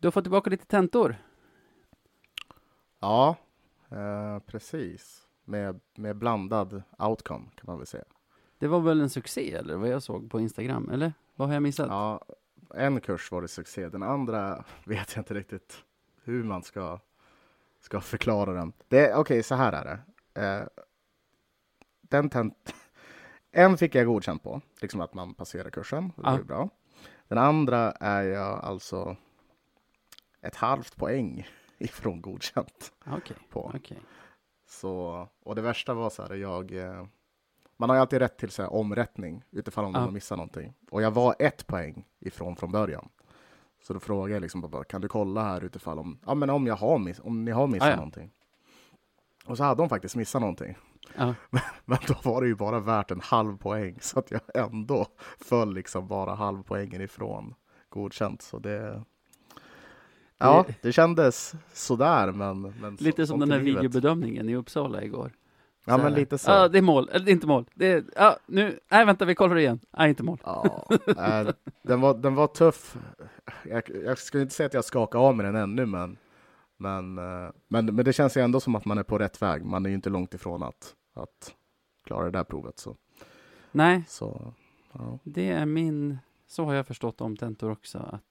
Du har fått tillbaka lite tentor. Ja, eh, precis. Med, med blandad outcome kan man väl säga. Det var väl en succé, eller vad jag såg på Instagram, eller? Vad har jag missat? Ja, en kurs var det succé. Den andra vet jag inte riktigt hur man ska, ska förklara den. Okej, okay, så här är det. Eh, den tent en fick jag godkänt på, liksom att man passerar kursen. Det var bra. Den andra är jag alltså ett halvt poäng ifrån godkänt. Okay. På. Okay. Så, och det värsta var så här, jag... Eh, man har ju alltid rätt till så här, omrättning utifall om ja. man missar någonting. Och jag var ett poäng ifrån från början. Så då frågade jag liksom bara, kan du kolla här utifall om, ja, men om, jag har miss, om ni har missat ah, ja. någonting. Och så hade de faktiskt missat någonting. Ja. Men, men, då var det ju bara värt en halv poäng, så att jag ändå föll liksom bara halv poängen ifrån godkänt. Så det, ja, det kändes sådär, men... men lite som den här livet. videobedömningen i Uppsala igår. Ja, men lite så. Ja, det är mål. Eller inte mål. Det är, ja, nu, nej, vänta, vi kollar igen. Nej, inte mål. Ja, äh, den, var, den var tuff. Jag, jag skulle inte säga att jag skakade av mig den ännu, men, men, eh, men, men det känns ju ändå som att man är på rätt väg. Man är ju inte långt ifrån att, att klara det där provet. Så. Nej, så, ja. det är min, så har jag förstått om tentor också, att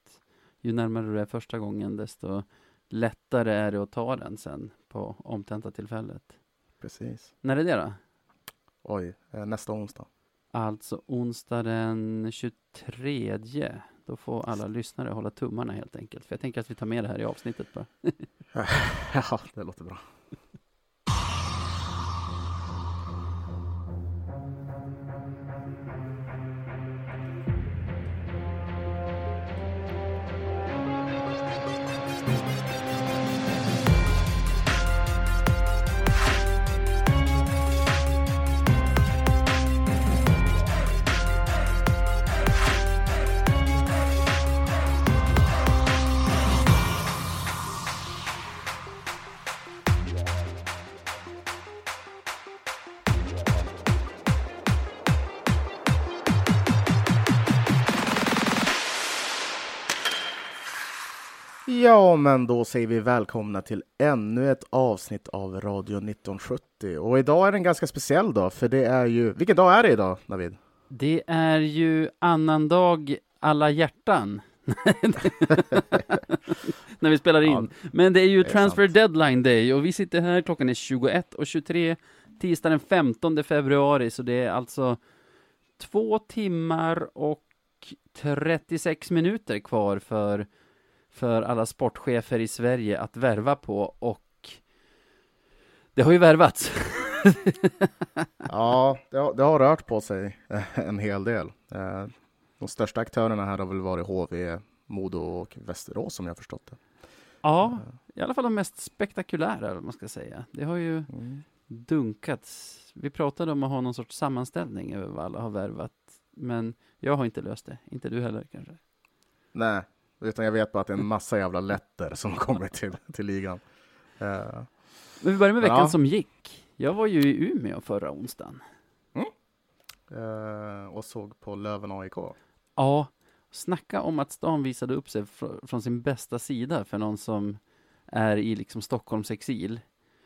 ju närmare du är första gången, desto lättare är det att ta den sen på omtenta tillfället. Precis. När är det då? Oj, eh, nästa onsdag. Alltså onsdag den 23. Då får alla lyssnare hålla tummarna helt enkelt. För jag tänker att vi tar med det här i avsnittet bara. ja, det låter bra. Ja, men då säger vi välkomna till ännu ett avsnitt av Radio 1970. Och idag är det en ganska speciell dag, för det är ju... Vilken dag är det idag, David? Det är ju annandag alla hjärtan. När vi spelar in. Ja, men det är ju det är transfer sant. deadline day och vi sitter här, klockan är 21 och 23, tisdag den 15 februari, så det är alltså två timmar och 36 minuter kvar för för alla sportchefer i Sverige att värva på och det har ju värvats. ja, det har, det har, rört på sig en hel del. Eh, de största aktörerna här har väl varit HV, Modo och Västerås som jag förstått det. Ja, i alla fall de mest spektakulära, man ska säga. Det har ju mm. dunkats. Vi pratade om att ha någon sorts sammanställning över vad alla har värvat, men jag har inte löst det. Inte du heller kanske? Nej, utan jag vet bara att det är en massa jävla letter som kommer till, till ligan. Uh, Men vi börjar med veckan ja. som gick. Jag var ju i Umeå förra onsdagen. Mm. Uh, och såg på Löven AIK. Ja, snacka om att stan visade upp sig fr från sin bästa sida för någon som är i liksom Stockholms exil.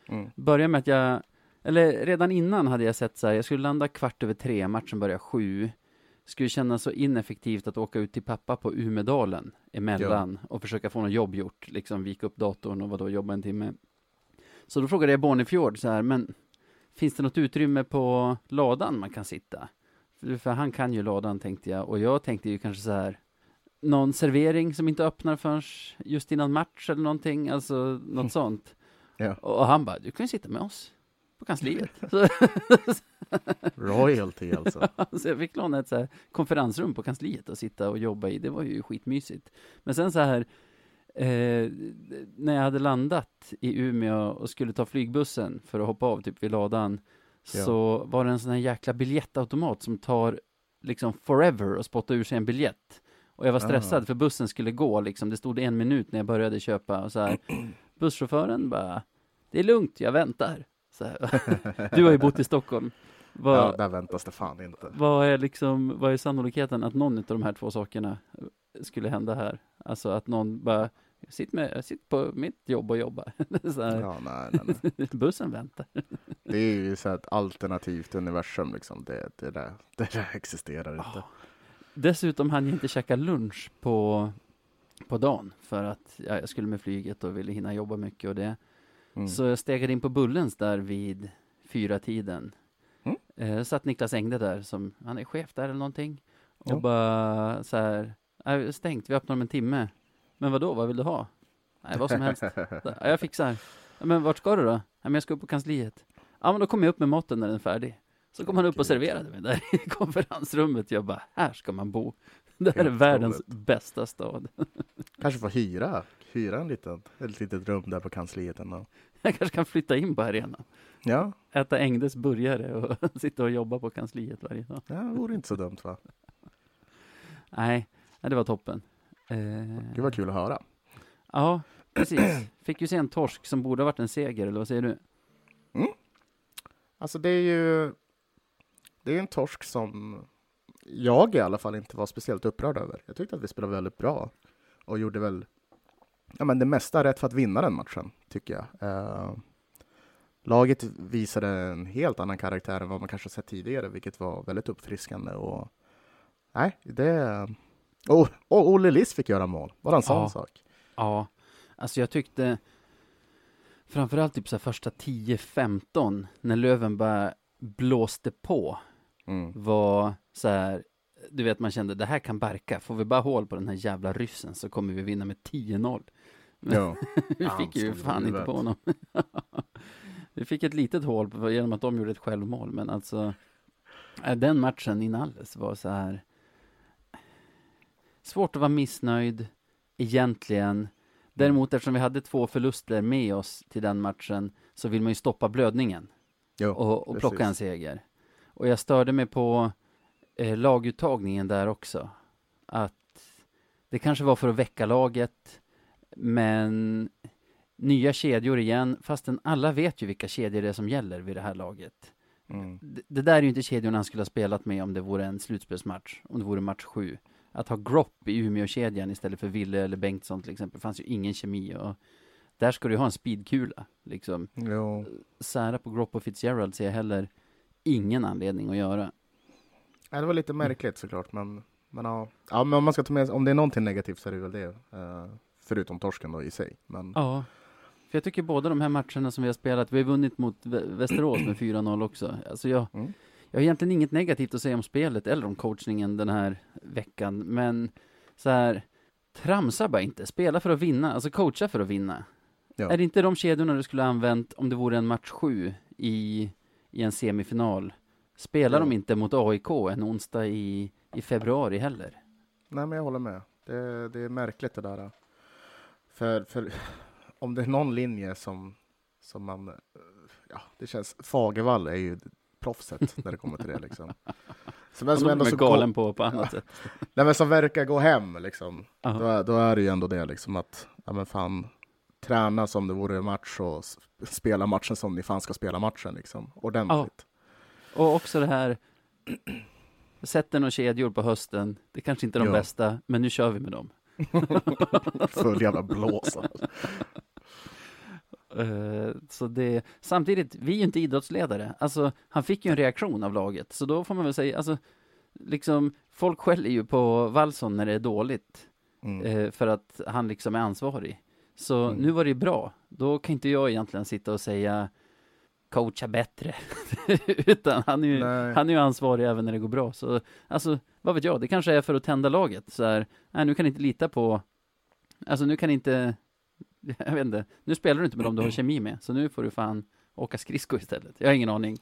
Mm. Börja med att jag, eller redan innan hade jag sett så här, jag skulle landa kvart över tre, matchen börjar sju skulle kännas så ineffektivt att åka ut till pappa på Umedalen emellan ja. och försöka få något jobb gjort, liksom vika upp datorn och vadå, jobba en timme. Så då frågade jag Bonnefjord så här, men finns det något utrymme på ladan man kan sitta? För, för han kan ju ladan tänkte jag och jag tänkte ju kanske så här, någon servering som inte öppnar förrän just innan match eller någonting, alltså något sånt. Ja. Och han bara, du kan ju sitta med oss på kansliet. Royalty alltså. så jag fick låna ett så konferensrum på kansliet och sitta och jobba i. Det var ju skitmysigt. Men sen så här, eh, när jag hade landat i Umeå och skulle ta flygbussen för att hoppa av typ vid ladan, ja. så var det en sån här jäkla biljettautomat som tar liksom forever och spottar ur sig en biljett. Och jag var stressad ah. för bussen skulle gå liksom. Det stod en minut när jag började köpa och så här. Busschauffören bara, det är lugnt, jag väntar. Du har ju bott i Stockholm. Vad, ja, där väntas det fan inte. Vad är liksom, vad är sannolikheten att någon av de här två sakerna skulle hända här. Alltså att någon bara, sitt, med, sitt på mitt jobb och jobba. Ja, nej, nej, nej. Bussen väntar. Det är ju så ett alternativt universum liksom. Det, det, där, det där existerar inte. Ja. Dessutom hann jag inte käka lunch på, på dagen för att ja, jag skulle med flyget och ville hinna jobba mycket och det. Mm. Så jag stegade in på Bullens där vid fyra tiden. Mm. Eh, satt Niklas Engde där, som, han är chef där eller någonting. Och Ja. bara så här, "Nej, stängt, vi öppnar om en timme. Men vad då, vad vill du ha? Nej, vad som helst. Ja, jag fixar. Men vart ska du då? Ja, men jag ska upp på kansliet. Ja, men då kommer jag upp med måtten när den är färdig. Så kom han upp och serverade mig där i konferensrummet. Jag bara, här ska man bo. Det här är världens bästa stad. Kanske få hyra, hyra en liten, ett litet rum där på kansliet ändå. Jag kanske kan flytta in på arenan. Ja, Äta Engdes burgare och sitta och jobba på kansliet varje dag. ja, det vore inte så dumt va? Nej, det var toppen. Eh, Gud vad kul att höra. Ja, precis. Fick ju se en torsk som borde ha varit en seger, eller vad säger du? Alltså det är ju det är en torsk som jag i alla fall inte var speciellt upprörd över. Jag tyckte att vi spelade väldigt bra och gjorde väl ja, men det mesta rätt för att vinna den matchen, tycker jag. Eh, laget visade en helt annan karaktär än vad man kanske sett tidigare, vilket var väldigt uppfriskande. Och, nej, det... Och, och Olle Liss fick göra mål, bara en sån Ja. sak. Ja, alltså jag tyckte framförallt typ så första 10-15 när Löven bara blåste på Mm. var så här, du vet man kände det här kan barka, får vi bara hål på den här jävla ryssen så kommer vi vinna med 10-0. Ja. vi Han fick ju fan inte på honom. vi fick ett litet hål på, genom att de gjorde ett självmål, men alltså äh, den matchen inalles var så här svårt att vara missnöjd egentligen. Däremot eftersom vi hade två förluster med oss till den matchen så vill man ju stoppa blödningen Jo, och, och plocka en seger. Och jag störde mig på eh, laguttagningen där också. Att det kanske var för att väcka laget, men nya kedjor igen, fastän alla vet ju vilka kedjor det är som gäller vid det här laget. Mm. Det, det där är ju inte kedjorna han skulle ha spelat med om det vore en slutspelsmatch, om det vore match sju. Att ha Gropp i Umeå-kedjan istället för Ville eller Bengtsson till exempel, fanns ju ingen kemi och där ska du ha en speedkula, liksom. Jo. Sära på Gropp och Fitzgerald ser jag heller ingen anledning att göra. Ja, det var lite märkligt såklart, men, men ja. ja. men om man ska ta med om det är någonting negativt så är det väl det. eh, förutom torsken då i sig. Men Ja. För jag tycker båda de här matcherna som vi har spelat, vi har vunnit mot Vä- Västerås med 4-0 också. Alltså jag, Mm. jag har egentligen inget negativt att säga om spelet eller om coachningen den här veckan, men så här, tramsa bara inte, spela för att vinna, alltså coacha för att vinna. Ja. Är det inte de kedjorna du skulle ha använt om det vore en match 7 i, i en semifinal? Spelar Ja. de inte mot AIK en onsdag i, i februari heller? nej, men jag håller med. Det, det är märkligt det där. För, för om det är någon linje som, som man, eh, ja, det känns, Fagervall är ju proffset när det kommer till det liksom. Som, Som som ändå är så galen på på annat sätt. nej, men som verkar gå hem liksom. Ja. Då, är- då är det ju ändå det liksom att, ja men fan, träna som det vore match och spela matchen som ni fan ska spela matchen liksom. Ordentligt. Och också det här, sätter några kedjor på hösten, det kanske inte är de Ja. bästa, men nu kör vi med dem. Full jävla blås. Eh, så det, samtidigt, vi är ju inte idrottsledare. Alltså, han fick ju en reaktion av laget, så då får man väl säga, alltså, liksom, folk skäller ju på Wallson när det är dåligt, Mm. eh, för att han liksom är ansvarig. Så Mm. nu var det ju bra. Då kan inte jag egentligen sitta och säga coacha bättre. Utan han är, ju, Nej. han är ju ansvarig även när det går bra. Så alltså, vad vet jag, det kanske är för att tända laget. Så här, nej, nu kan inte lita på, alltså nu kan inte, jag vet inte, nu spelar du inte med dem du har kemi med. Så nu får du fan åka skridskor istället. Jag har ingen aning.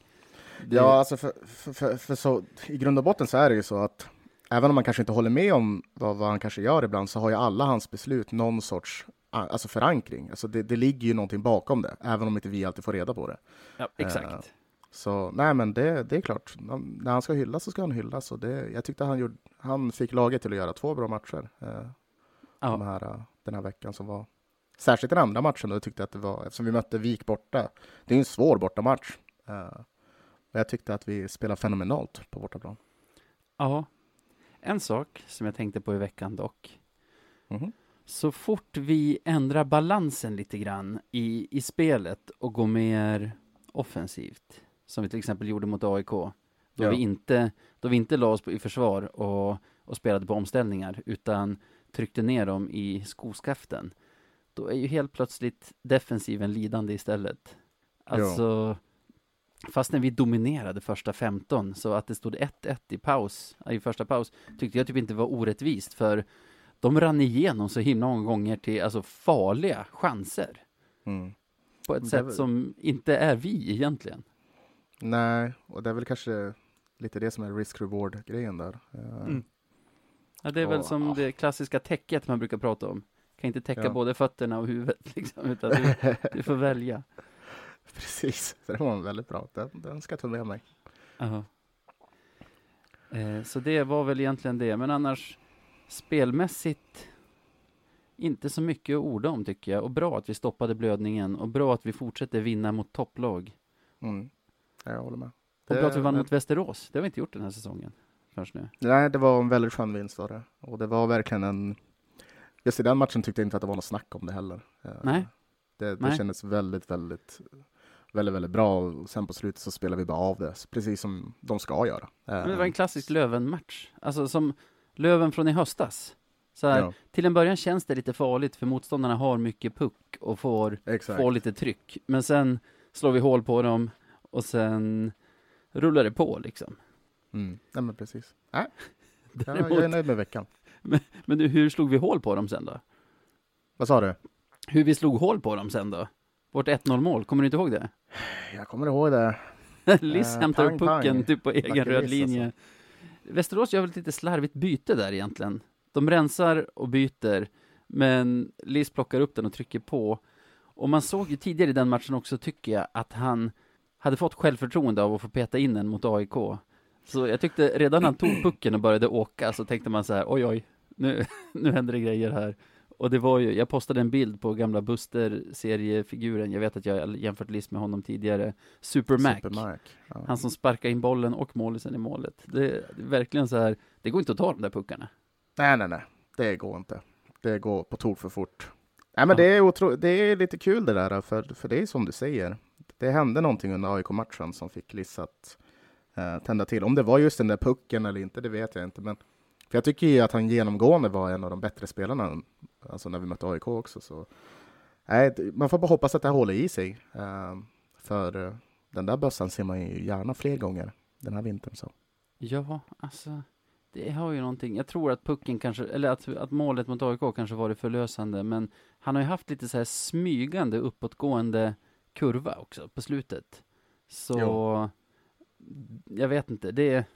Det- Ja, alltså för, för, för, för så, i grund och botten så är det ju så att även om man kanske inte håller med om vad, vad han kanske gör ibland så har ju alla hans beslut någon sorts alltså förankring. Alltså det, det ligger ju någonting bakom det, även om inte vi alltid får reda på det. ja, exakt. Så nej, men det, det är klart. När han ska hyllas så ska han hyllas. Och det, jag tyckte han, gjorde, han fick laget till att göra två bra matcher eh, de här, eh, den här veckan som var. Särskilt den andra matchen då, jag tyckte att det var, eftersom vi mötte Vik borta. Det är en svår bortamatch. Och jag tyckte att vi spelade fenomenalt på bortaplan. ja. En sak som jag tänkte på i veckan dock, Mhm. Så fort vi ändrar balansen lite grann i, i spelet och går mer offensivt, som vi till exempel gjorde mot AIK, då, Ja. vi, inte, då vi inte la oss på, i försvar och, och spelade på omställningar, utan tryckte ner dem i skoskaften, då är ju helt plötsligt defensiven lidande istället. Alltså, fast när vi dominerade första 15, så att det stod 1-1 i paus, i första paus, tyckte jag typ inte var orättvist, för de rann igenom så himla många gånger till alltså farliga chanser. Mm. På ett sätt väl- som inte är vi egentligen. Nej, och det är väl kanske lite det som är risk-reward-grejen där. Eh, Mm. Ja, det är väl Ja. som det klassiska täcket man brukar prata om. Kan inte täcka Ja. både fötterna och huvudet liksom, utan du, du får välja. Precis, så det var väldigt bra. Den, den ska jag ta med mig. Aha. Eh, så det var väl egentligen det, men annars spelmässigt inte så mycket att orda om tycker jag. Och bra att vi stoppade blödningen och bra att vi fortsätter vinna mot topplag. Mm. Ja, Jag håller med. Och bra att vi vann det- mot Västerås. Det har vi inte gjort den här säsongen. Nu. Nej, det var en väldigt skön vinst var det. Och det var verkligen en... Just i den matchen tyckte jag inte att det var något snack om det heller. Eh, Nej. Det, det Nej. kändes väldigt, väldigt, väldigt, väldigt bra. Och sen på slutet så spelade vi bara av det, precis som de ska göra. Eh, Men det var en klassisk Löven-match. Alltså som Löven från i höstas. Så här, Ja, Till en början känns det lite farligt för motståndarna har mycket puck och får, exakt. får lite tryck. Men sen slår vi hål på dem och sen rullar det på liksom. Mm. Nej, men precis. Jag, Däremot, jag är nöjd med veckan. men du, hur slog vi hål på dem sen då? Vad sa du? Hur vi slog hål på dem sen då? Vårt 1-0 mål, kommer du inte ihåg det? Jag kommer ihåg det. Liss Eh, hämtar pang, upp pucken pang. typ på egen Backar röd linje. alltså. Västerås gör väl ett lite slarvigt byte där egentligen. De rensar och byter, men Liss plockar upp den och trycker på. Och man såg ju tidigare i den matchen också, tycker jag, att han hade fått självförtroende av att få peta in en mot AIK. Så jag tyckte redan när han tog pucken och började åka så tänkte man så här, oj oj, nu, nu händer det grejer här. Och det var ju, jag postade en bild på gamla Buster-seriefiguren, jag vet att jag jämfört Liss med honom tidigare, Super Mac. Supermark. Ja. Han som sparkar in bollen och målisen i målet. Det är verkligen så här, det går inte att ta de där puckarna. Nej, nej, nej. Det går inte. Det går på tok för fort. Nej, men Ja. det, är otro... det är lite kul det där, för, för det är som du säger. Det hände någonting under AIK-matchen som fick Liss att eh, tända till. Om det var just den där pucken eller inte, det vet jag inte. Men för jag tycker ju att han genomgående var en av de bättre spelarna, alltså när vi mötte AIK också. Så, nej, man får bara hoppas att det här håller i sig. Eh, för eh, den där bössan ser man ju gärna fler gånger den här vintern. Så. Ja, alltså, det har ju någonting. Jag tror att pucken kanske, eller att, att målet mot AIK kanske var det förlösande, men han har ju haft lite så här smygande uppåtgående kurva också på slutet. Så, Jo. jag vet inte, det,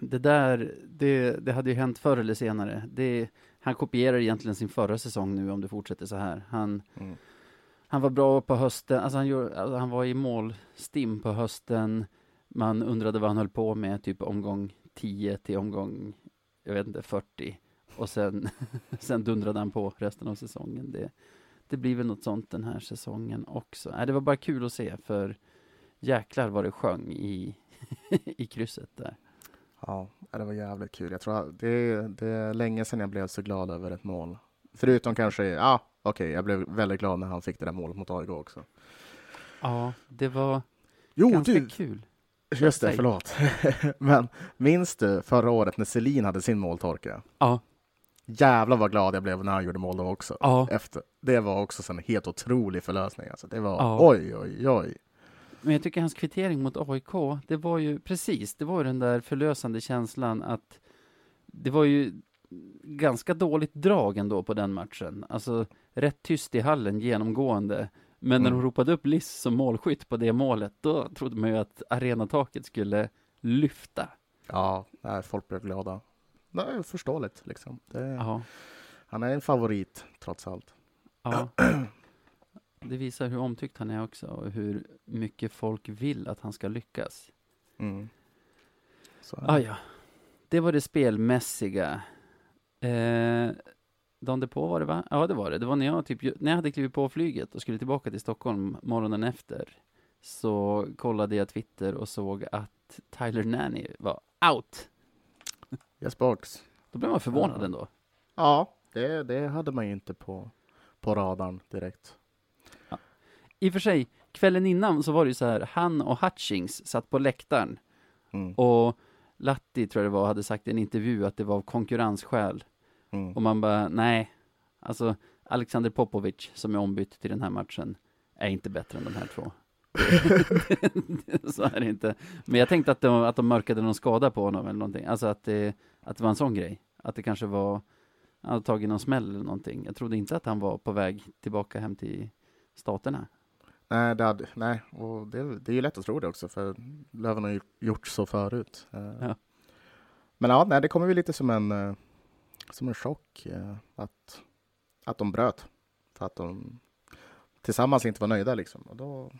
det där, det, det hade ju hänt förr eller senare. Det, han kopierar egentligen sin förra säsong nu om det fortsätter så här. Han, Mm. Han var bra på hösten, alltså han, gör, alltså han var i målstim på hösten. Man undrade vad han höll på med, typ omgång 10 till omgång, jag vet inte, 40. Och sen, sen dundrade han på resten av säsongen. Det, det blir väl något sånt den här säsongen också. Nej, det var bara kul att se, för jäklar vad det sjöng i, i krysset där. Ja, det var jävligt kul. Jag tror att det, det är länge sedan jag blev så glad över ett mål. Förutom kanske, ja, okej, jag blev väldigt glad när han fick det där målet mot AIK också. Ja, det var Jo, ganska du, kul. just det, förlåt. Men minns du förra året när Selin hade sin måltorka? Ja, Jävlar vad glad jag blev när han gjorde mål då också. ja. Efter. Det var också en helt otrolig förlösning. Alltså. Det var Ja. oj, oj, oj. Men jag tycker hans kvittering mot AIK, det var ju precis, det var ju den där förlösande känslan att det var ju ganska dåligt drag ändå på den matchen. Alltså rätt tyst i hallen genomgående. Men när Mm. de ropade upp Liss som målskytt på det målet, då trodde man ju att arenataket skulle lyfta. Ja, nej, folk blev glada. Det är förståeligt liksom. Det, Han är en favorit trots allt. ja. Det visar hur omtyckt han är också och hur mycket folk vill att han ska lyckas. Mm. Ah, ja. Det var det spelmässiga. Eh, dagen därpå var det va? Ja, det var det. Det var när jag, typ, när jag hade klivit på flyget och skulle tillbaka till Stockholm morgonen efter. Så kollade jag Twitter och såg att Tyler Nanny var out. Yes box. Då blev man förvånad Ja. ändå. Ja, det, det hade man ju inte på, på radarn direkt. I och för sig, kvällen innan så var det ju så här, han och Hutchings satt på läktaren mm. och Latti, tror jag det var, hade sagt i en intervju att det var av konkurrensskäl. Mm. Och man bara, nej, alltså Alexander Popovic som är ombytt till den här matchen är inte bättre än de här två. så är det inte. Men jag tänkte att de, att de mörkade någon skada på honom eller någonting. Alltså att det, att det var en sån grej. Att det kanske var, han hade tagit någon smäll eller någonting. Jag trodde inte att han var på väg tillbaka hem till staterna. Nej, det, hade, nej. och det, det är ju lätt att tro det också, för Löven har ju gjort så förut. Eh, ja. Men ja, nej, det kommer väl lite som en, eh, som en chock eh, att, att de bröt. För att de tillsammans inte var nöjda liksom. Och då,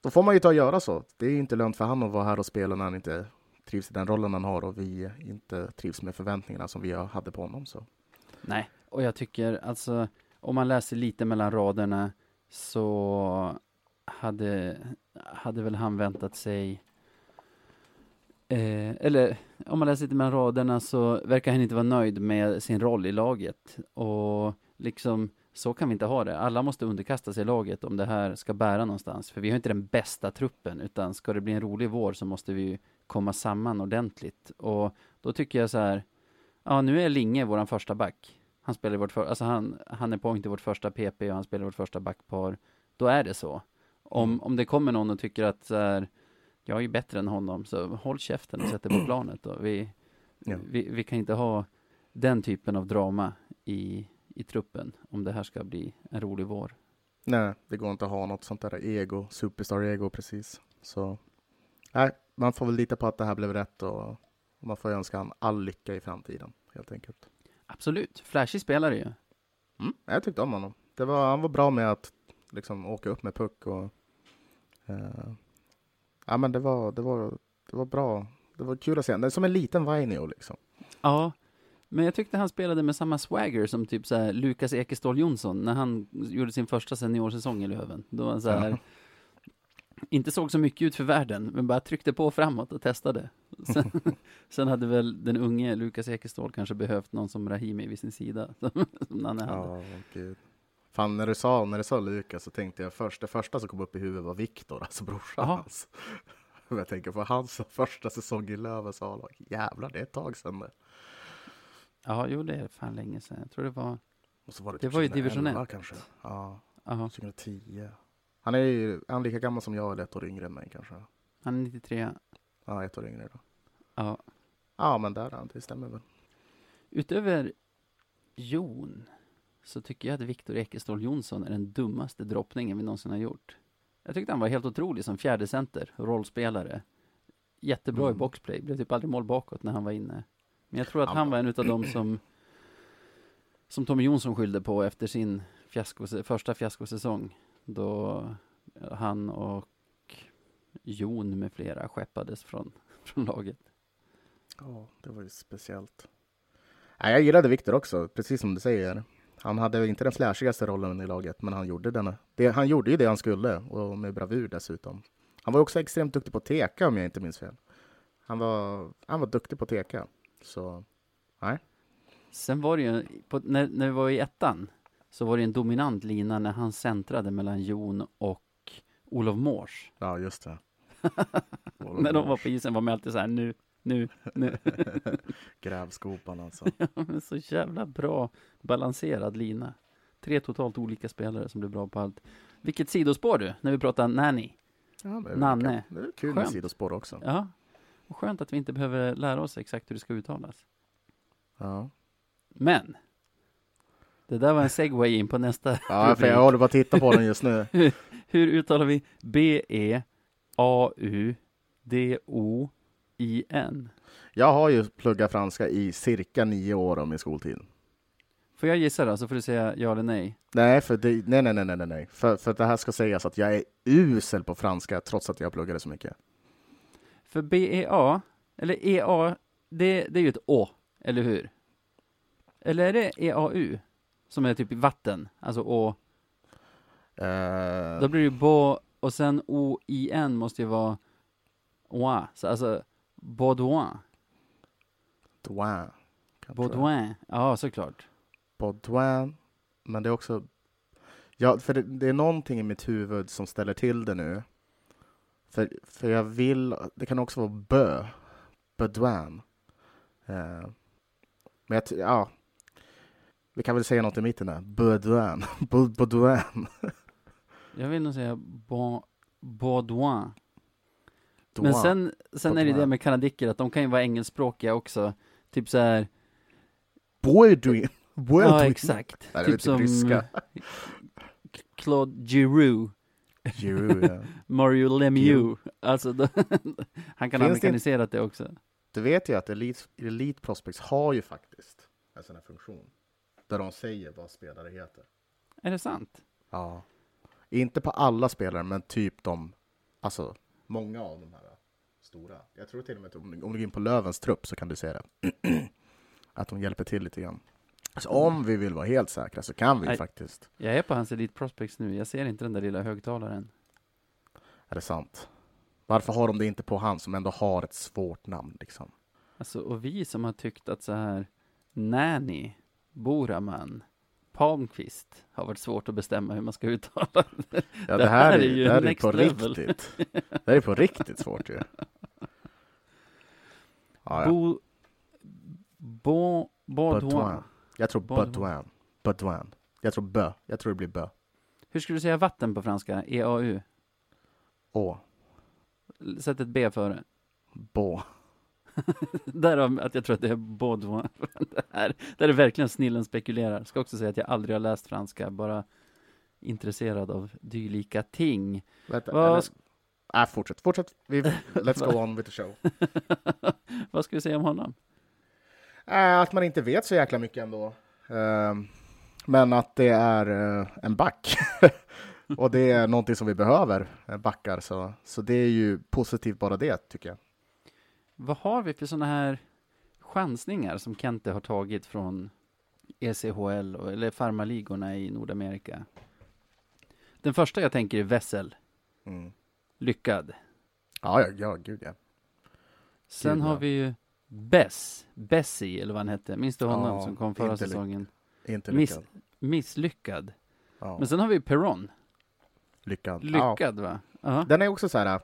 då får man ju ta och göra så. Det är inte lönt för han att vara här och spela när han inte trivs i den rollen han har och vi inte trivs med förväntningarna som vi hade på honom. Så. Nej, och jag tycker alltså om man läser lite mellan raderna så hade, hade väl han väntat sig Eh, eller om man läser lite mellan raderna så verkar han inte vara nöjd med sin roll i laget. Och liksom, så kan vi inte ha det. Alla måste underkasta sig laget om det här ska bära någonstans. För vi har inte den bästa truppen, utan ska det bli en rolig vår så måste vi komma samman ordentligt. Och då tycker jag så här, ja nu är Linge vår första back. Han spelar vårt för, alltså han, han är point i vårt första PP och han spelar vårt första backpar. Då är det så. Om, mm. om det kommer någon och tycker att så här, jag är ju bättre än honom, så håll käften och sätt dig på planet. Då. Vi, ja. vi, vi kan inte ha den typen av drama i, i truppen om det här ska bli en rolig vår. Nej, det går inte att ha något sånt där ego, superstar-ego precis. Så nej, man får väl lita på att det här blev rätt och man får önska han all lycka i framtiden, helt enkelt. Absolut, flashig spelare ju. Mm, jag tyckte om honom. Det var, han var bra med att liksom åka upp med puck och uh, ja men det var, det var, det var bra. Det var kul att se. Det är som en liten Vainio liksom. Ja, men jag tyckte han spelade med samma swagger som typ så Lukas Ekeståhl Jonsson när han gjorde sin första seniorsäsong i Löven. Då han så här, ja. Inte såg så mycket ut för världen, men bara tryckte på framåt och testade. Sen, sen hade väl den unge Lukas Ekeståhl kanske behövt någon som Rahimi vid sin sida, som Nanne hade. Ja, gud. Fan, när du sa, när du sa Lukas så tänkte jag först, det första som kom upp i huvudet var Viktor, alltså brorsan hans. Jag tänker på hans första säsong i Lövens A-lag. Jävlar, det är ett tag sedan det. Ja, jo, det är fan länge sedan. Jag tror det var... Och så var det, det typ var ju division 1. kanske. Ja, Aha. 2010. Han är ju han är lika gammal som jag, eller ett år yngre än mig kanske. Han är 93. Ja, ett år yngre då. Ja. Ja, men där, det stämmer väl. Utöver Jon så tycker jag att Viktor Ekeståhl Jonsson är den dummaste droppningen vi någonsin har gjort. Jag tyckte han var helt otrolig som fjärde center, rollspelare. Jättebra mm. i boxplay, blev typ aldrig mål bakåt när han var inne. Men jag tror att han var en utav dem som som Tommy Jonsson skyllde på efter sin fiasko, första fiaskosäsong. Då han och Jon med flera skeppades från, från laget. Ja, det var ju speciellt. Nej, jag gillade Viktor också, precis som du säger. Han hade inte den flashigaste rollen i laget, men han gjorde, den, det, han gjorde ju det han skulle, och med bravur dessutom. Han var också extremt duktig på att teka, om jag inte minns fel. Han var, han var duktig på att teka, så nej. Sen var det ju, på, när, när vi var i ettan, så var det en dominant lina när han centrade mellan Jon och Olof Mårs. Ja, just det. när de var på isen var man alltid så här, nu, nu, nu. Grävskopan alltså. ja, men så jävla bra balanserad lina. Tre totalt olika spelare som blir bra på allt. Vilket sidospår du, när vi pratar nanny. Ja, det Nanne. Det är kul med sidospår också. Ja, och skönt att vi inte behöver lära oss exakt hur det ska uttalas. Ja. Men, det där var en segway in på nästa Ja, för jag håller på att titta på den just nu. hur, hur uttalar vi B-E-A-U-D-O I-N. Jag har ju pluggat franska i cirka nio år av min skoltid. Får jag gissa då, så får du säga ja eller nej? Nej, för det, nej, nej, nej, nej, nej. För, för det här ska sägas att jag är usel på franska trots att jag pluggade så mycket. För B-E-A, eller E-A, det, det är ju ett Å, eller hur? Eller är det E-A-U? Som är typ vatten, alltså Å. Uh... Då blir det ju bo, och sen O-I-N måste ju vara Oa, så alltså Baudouin. Douin. Baudouin, ja såklart. Baudouin, men det är också... Ja, för det, det, är någonting i mitt huvud som ställer till det nu. För, för jag vill... Det kan också vara Bö. Baudouin. Eh, men jag, ja, vi kan väl säga något i mitten där. Baudouin. Baudouin. jag vill nog säga Baudouin. Men sen, sen är det det med kanadicker att de kan ju vara engelskspråkiga också. Typ så här. Baudouin. Ja, exakt. Nej, typ som ryska. Claude Giroux. Giroux, ja. Mario Lemieux. Alltså, han kan ha amerikaniserat det också. Du vet ju att Elite, Elite Prospects har ju faktiskt en sån här funktion. Där de säger vad spelare heter. Är det sant? Ja. Inte på alla spelare, men typ de, alltså många av de här stora. Jag tror till och med att om, om du går in på Lövens trupp så kan du se det. att de hjälper till lite grann. Så om vi vill vara helt säkra så kan vi Nej, faktiskt. Jag är på hans Elite Prospects nu. Jag ser inte den där lilla högtalaren. Är det sant? Varför har de det inte på han som ändå har ett svårt namn liksom? Alltså, och vi som har tyckt att så här Nanny, Boraman, Palmqvist har varit svårt att bestämma hur man ska uttala det. Ja, det här, är, ju det här är på level. riktigt. Det här är på riktigt svårt ju. Ja, ja. Bo, bo, Baudouin. Jag tror Baudouin. Baudouin. Jag tror bö. Jag tror det blir bö. Hur skulle du säga vatten på franska? E-A-U? Å. Sätt ett B före. Bå. Därav att jag tror att det är Baudouin. det här, där är verkligen snillen spekulerar. Ska också säga att jag aldrig har läst franska, bara intresserad av dylika ting. Vänta, Vad... Äh, fortsätt, fortsätt. Vi, let's go on with the show. Vad ska vi säga om honom? Äh, att man inte vet så jäkla mycket ändå. Uh, men att det är uh, en back. och det är någonting som vi behöver, eh, backar. Så, så det är ju positivt bara det, tycker jag. Vad har vi för sådana här chansningar som Kente har tagit från ECHL och, eller farmaligorna i Nordamerika? Den första jag tänker är Vessel. Mm. Lyckad. Ja, ja, ja, gud ja. Sen gud, har ja. vi ju Bess, Bessie eller vad han hette. Minns du honom ja, som kom förra säsongen? Inte lyckad. Miss, misslyckad. Ja. Men sen har vi Perron. Lyckad. Lyckad va? Uh -huh. Den är också så här,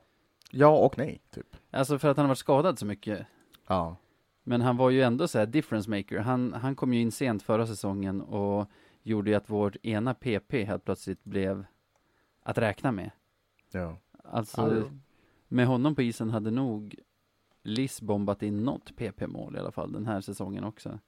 ja och nej, typ. Alltså för att han har varit skadad så mycket. Ja. Men han var ju ändå så här difference maker. Han, han kom ju in sent förra säsongen och gjorde ju att vårt ena PP helt plötsligt blev att räkna med. Ja. Alltså, ja. med honom på isen hade nog Liss bombat in något PP-mål i alla fall den här säsongen också.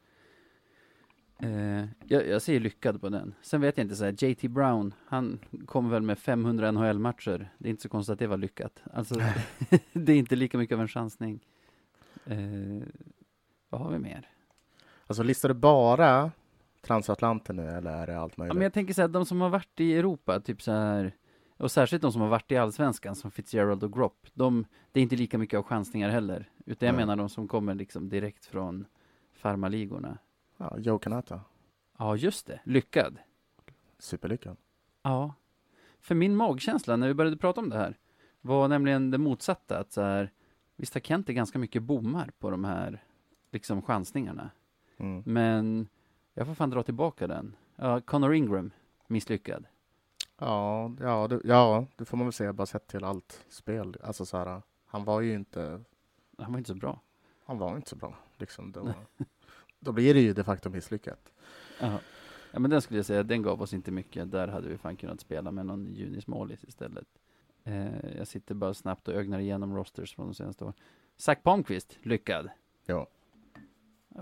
Eh, jag, jag ser lyckad på den. Sen vet jag inte så här, JT Brown, han kommer väl med 500 NHL-matcher. Det är inte så konstigt att det var lyckat. Alltså, det är inte lika mycket av en chansning. Eh, vad har vi mer? Alltså listar du bara transatlanten nu eller är det allt möjligt? Ja, men jag tänker så här, de som har varit i Europa, typ så här, och särskilt de som har varit i Allsvenskan, som Fitzgerald och Gropp, de, det är inte lika mycket av chansningar heller. Utan jag Nej. menar de som kommer liksom direkt från farmaligorna. Ja, Joe Kanata. Ja, just det. Lyckad. Superlyckad. Ja. För min magkänsla när vi började prata om det här var nämligen det motsatta. Att så här, visst har Kent ganska mycket bommar på de här liksom chansningarna. Mm. Men jag får fan dra tillbaka den. Ja, Connor Ingram, misslyckad. Ja, ja, det, ja, det får man väl säga bara sett till allt spel. Alltså så här, han var ju inte... Han var inte så bra. Han var inte så bra. Liksom, då, då blir det ju de facto misslyckat. Aha. Ja, men den skulle jag säga, den gav oss inte mycket. Där hade vi fan kunnat spela med någon Junis Målis istället. Eh, jag sitter bara snabbt och ögnar igenom rosters från de senaste åren. Zack Palmqvist, lyckad. Ja.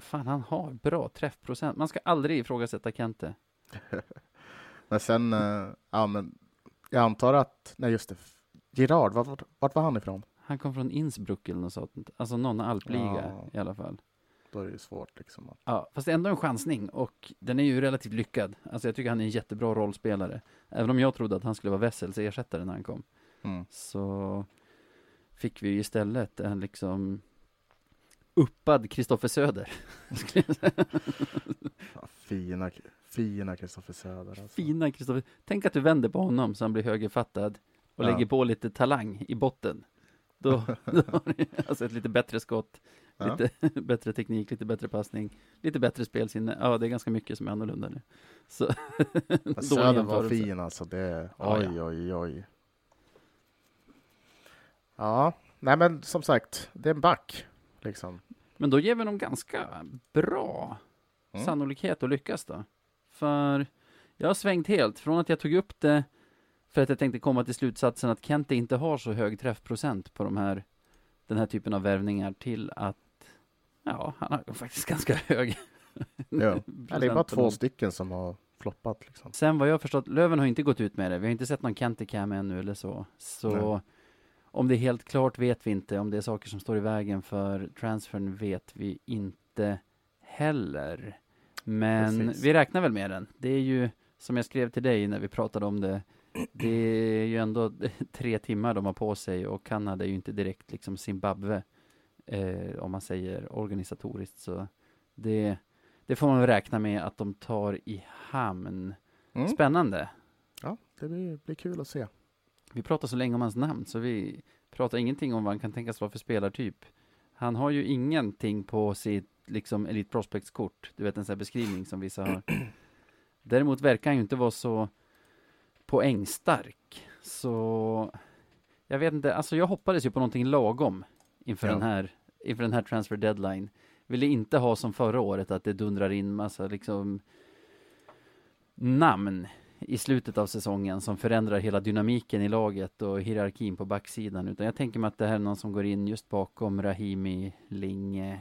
Fan, han har bra träffprocent. Man ska aldrig ifrågasätta Kente. men sen, uh, ja men, jag antar att, nej just det, Girard, vart, vart, vart var han ifrån? Han kom från Innsbruck eller något sånt. Alltså någon alpliga ja. i alla fall. Då är det ju svårt liksom. Att... Ja, fast det är ändå en chansning och den är ju relativt lyckad. Alltså jag tycker han är en jättebra rollspelare. Även om jag trodde att han skulle vara Wessels ersättare när han kom. Mm. Så fick vi istället en liksom uppad Kristoffer Söder. ja, fina, fina Kristoffer Söder. Alltså. Fina Kristoffer. Tänk att du vänder på honom så han blir högerfattad och ja. lägger på lite talang i botten. Då, då har du alltså ett lite bättre skott Ja. Lite bättre teknik, lite bättre passning, lite bättre spelsinne. Ja, det är ganska mycket som är annorlunda nu. Så, Söder var fin alltså. Det, oj, ja, oj, oj. Ja, nej men som sagt, det är en back. Liksom. Men då ger vi dem ganska bra mm. sannolikhet att lyckas då. För jag har svängt helt. Från att jag tog upp det för att jag tänkte komma till slutsatsen att Kente inte har så hög träffprocent på de här, den här typen av värvningar till att ja, han har faktiskt ganska hög. ja. det är bara två stycken som har floppat. Liksom. Sen vad jag förstått, Löven har inte gått ut med det. Vi har inte sett någon Kente Cam ännu eller så. Så Nej. om det är helt klart vet vi inte. Om det är saker som står i vägen för transfern vet vi inte heller. Men Precis. vi räknar väl med den. Det är ju som jag skrev till dig när vi pratade om det. Det är ju ändå tre timmar de har på sig och Kanada är ju inte direkt liksom Zimbabwe. Eh, om man säger organisatoriskt så det, det får man väl räkna med att de tar i hamn. Mm. Spännande. Ja, det blir, blir kul att se. Vi pratar så länge om hans namn så vi pratar ingenting om vad han kan tänkas vara för spelartyp. Han har ju ingenting på sitt liksom Elite Prospects-kort. Du vet en sån här beskrivning som vissa har. Däremot verkar han ju inte vara så poängstark. Så jag vet inte, alltså jag hoppades ju på någonting lagom inför ja. den här inför den här transfer deadline. Ville inte ha som förra året att det dundrar in massa liksom namn i slutet av säsongen som förändrar hela dynamiken i laget och hierarkin på backsidan. Utan jag tänker mig att det här är någon som går in just bakom Rahimi, Linge,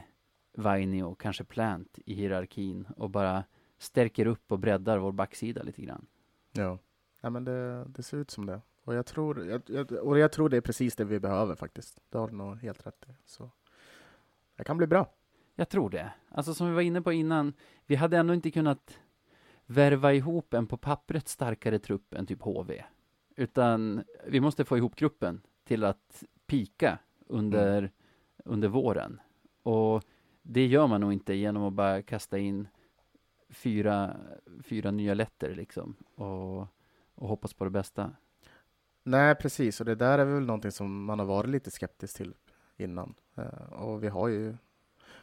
Vaini och kanske Plant i hierarkin och bara stärker upp och breddar vår backsida lite grann. Ja, ja men det, det ser ut som det. Och jag, tror, jag, jag, och jag tror det är precis det vi behöver faktiskt. Det har du nog helt rätt i. Så det kan bli bra. Jag tror det. Alltså som vi var inne på innan, vi hade ändå inte kunnat värva ihop en på pappret starkare trupp än typ HV. Utan vi måste få ihop gruppen till att pika under, mm. under våren. Och det gör man nog inte genom att bara kasta in fyra, fyra nya letter liksom och, och hoppas på det bästa. Nej, precis, och det där är väl någonting som man har varit lite skeptisk till innan. Uh, och vi har ju,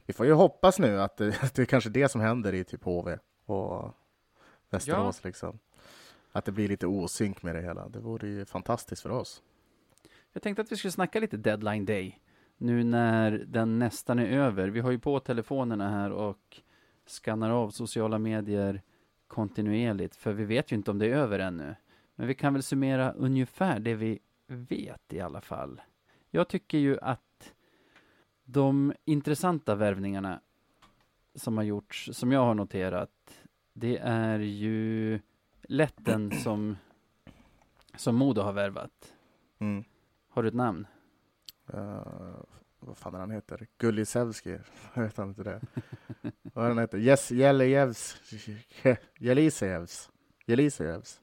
vi får ju hoppas nu att det, att det är kanske det som händer i typ HV och Västerås ja. liksom. Att det blir lite osynk med det hela. Det vore ju fantastiskt för oss. Jag tänkte att vi skulle snacka lite deadline day nu när den nästan är över. Vi har ju på telefonerna här och skannar av sociala medier kontinuerligt, för vi vet ju inte om det är över ännu. Men vi kan väl summera ungefär det vi vet i alla fall. Jag tycker ju att de intressanta värvningarna som har gjorts, som jag har noterat, det är ju Lätten som, som Modo har värvat. Mm. Har du ett namn? Uh, vad fan är han heter? Gullisevski? Jag vet inte det. vad är han heter? Yes, Jelejevs. Jelisejevs. Jelisejevs.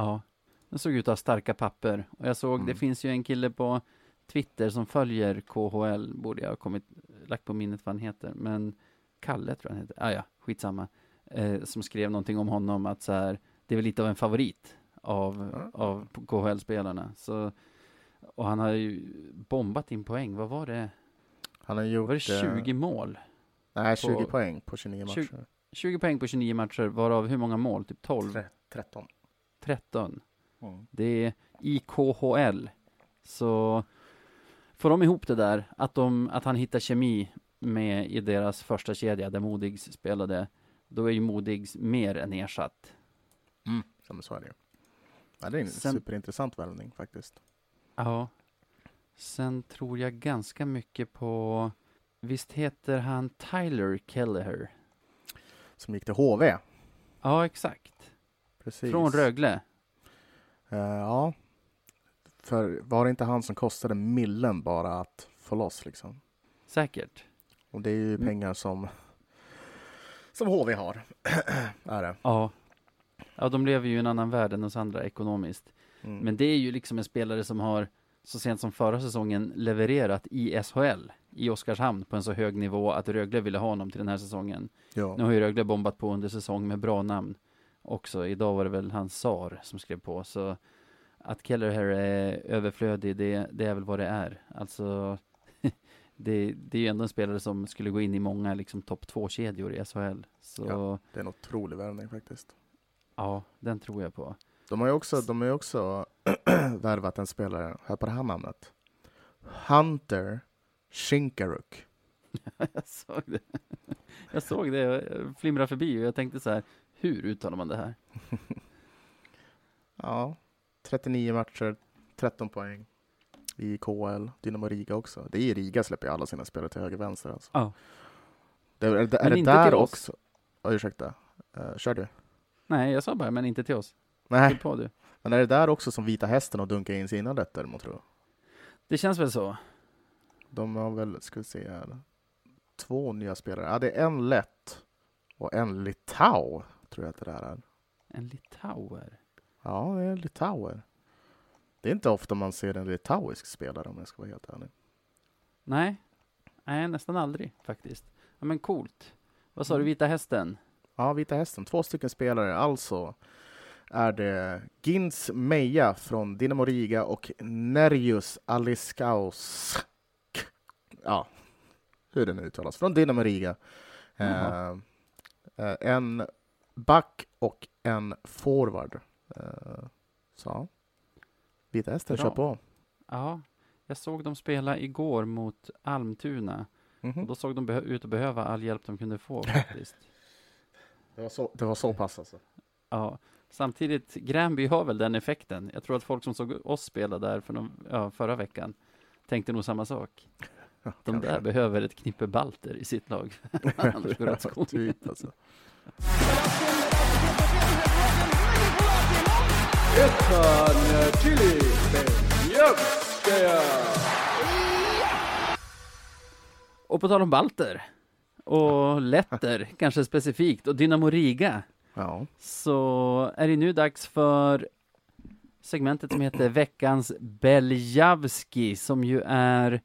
Ja, den såg ut att ha starka papper. Och jag såg, mm. det finns ju en kille på Twitter som följer KHL, borde jag ha kommit, lagt på minnet vad han heter. Men Kalle tror jag han heter. Ah, ja, skitsamma. Eh, som skrev någonting om honom att så här, det är väl lite av en favorit av, mm. av KHL-spelarna. Så och han har ju bombat in poäng. Vad var det? Han har gjort... Var det 20 mål? Nej, 20 på, poäng på 29 matcher. 20, 20, poäng på 29 matcher, varav hur många mål? Typ 12? 13. 13. Mm. Det är i KHL. Så får de ihop det där, att, de, att han hittar kemi med i deras första kedja där Modigs spelade, då är ju Modigs mer än ersatt. Mm, som så är det ja, Det är en Sen, superintressant värvning faktiskt. Ja. Sen tror jag ganska mycket på, visst heter han Tyler Kelleher? Som gick till HV? Ja, exakt. Precis. Från Rögle? Uh, ja. För var det inte han som kostade millen bara att få loss liksom? Säkert. Och det är ju mm. pengar som som HV har. är det. Ja. Ja, de lever ju i en annan värld än oss andra ekonomiskt. Mm. Men det är ju liksom en spelare som har så sent som förra säsongen levererat i SHL i Oskarshamn på en så hög nivå att Rögle ville ha honom till den här säsongen. Ja. Nu har ju Rögle bombat på under säsong med bra namn också. Idag var det väl hans Sar som skrev på, så att Keller här är överflödig, det, det är väl vad det är. Alltså, det, det är ju ändå en spelare som skulle gå in i många liksom, topp två-kedjor i SHL. Så ja, det är en otrolig värvning faktiskt. Ja, den tror jag på. De har ju också, de har ju också värvat en spelare, hör på det här namnet. Hunter Shinkaruk. jag såg det. Jag såg det, jag flimrade förbi och jag tänkte så här, hur uttalar man det här? ja, 39 matcher, 13 poäng i KL, Dynamo Riga också. Det är Riga släpper alla sina spelare till höger vänster alltså. Ja. Det, är, är, är det där också? Oh, ursäkta, uh, kör du? Nej, jag sa bara, men inte till oss. Nej. På, du. Men är det där också som Vita Hästen och dunkar in sina rätter, mot tro? Det känns väl så. De har väl, ska vi se här, två nya spelare. Ja, det är en lätt och en litau, tror jag att det där är. En litauer? Ja, det är en litauer. Det är inte ofta man ser en litauisk spelare om jag ska vara helt ärlig. Nej, nej nästan aldrig faktiskt. Ja, men coolt. Vad sa mm. du, Vita Hästen? Ja, Vita Hästen. Två stycken spelare. Alltså är det Gins Meja från Dinamo Riga och Nerjus Aliskaus. Ja, hur det nu uttalas. Från Dinamo Riga. Eh, eh, en back och en forward. Eh, så Vita Hästen, kör på. Ja, jag såg dem spela igår mot Almtuna. Mm -hmm. och då såg de ut att behöva all hjälp de kunde få faktiskt. det, var så, det var så pass alltså? Ja, samtidigt, Gränby har väl den effekten. Jag tror att folk som såg oss spela där för någon, ja, förra veckan tänkte nog samma sak. De där behöver ett knippe balter i sitt lag. Annars går det åt skogen. Alltså. Och på tal om balter och letter, kanske specifikt, och Dynamo Riga. Ja. Så är det nu dags för segmentet som heter Veckans Beljavski, som ju är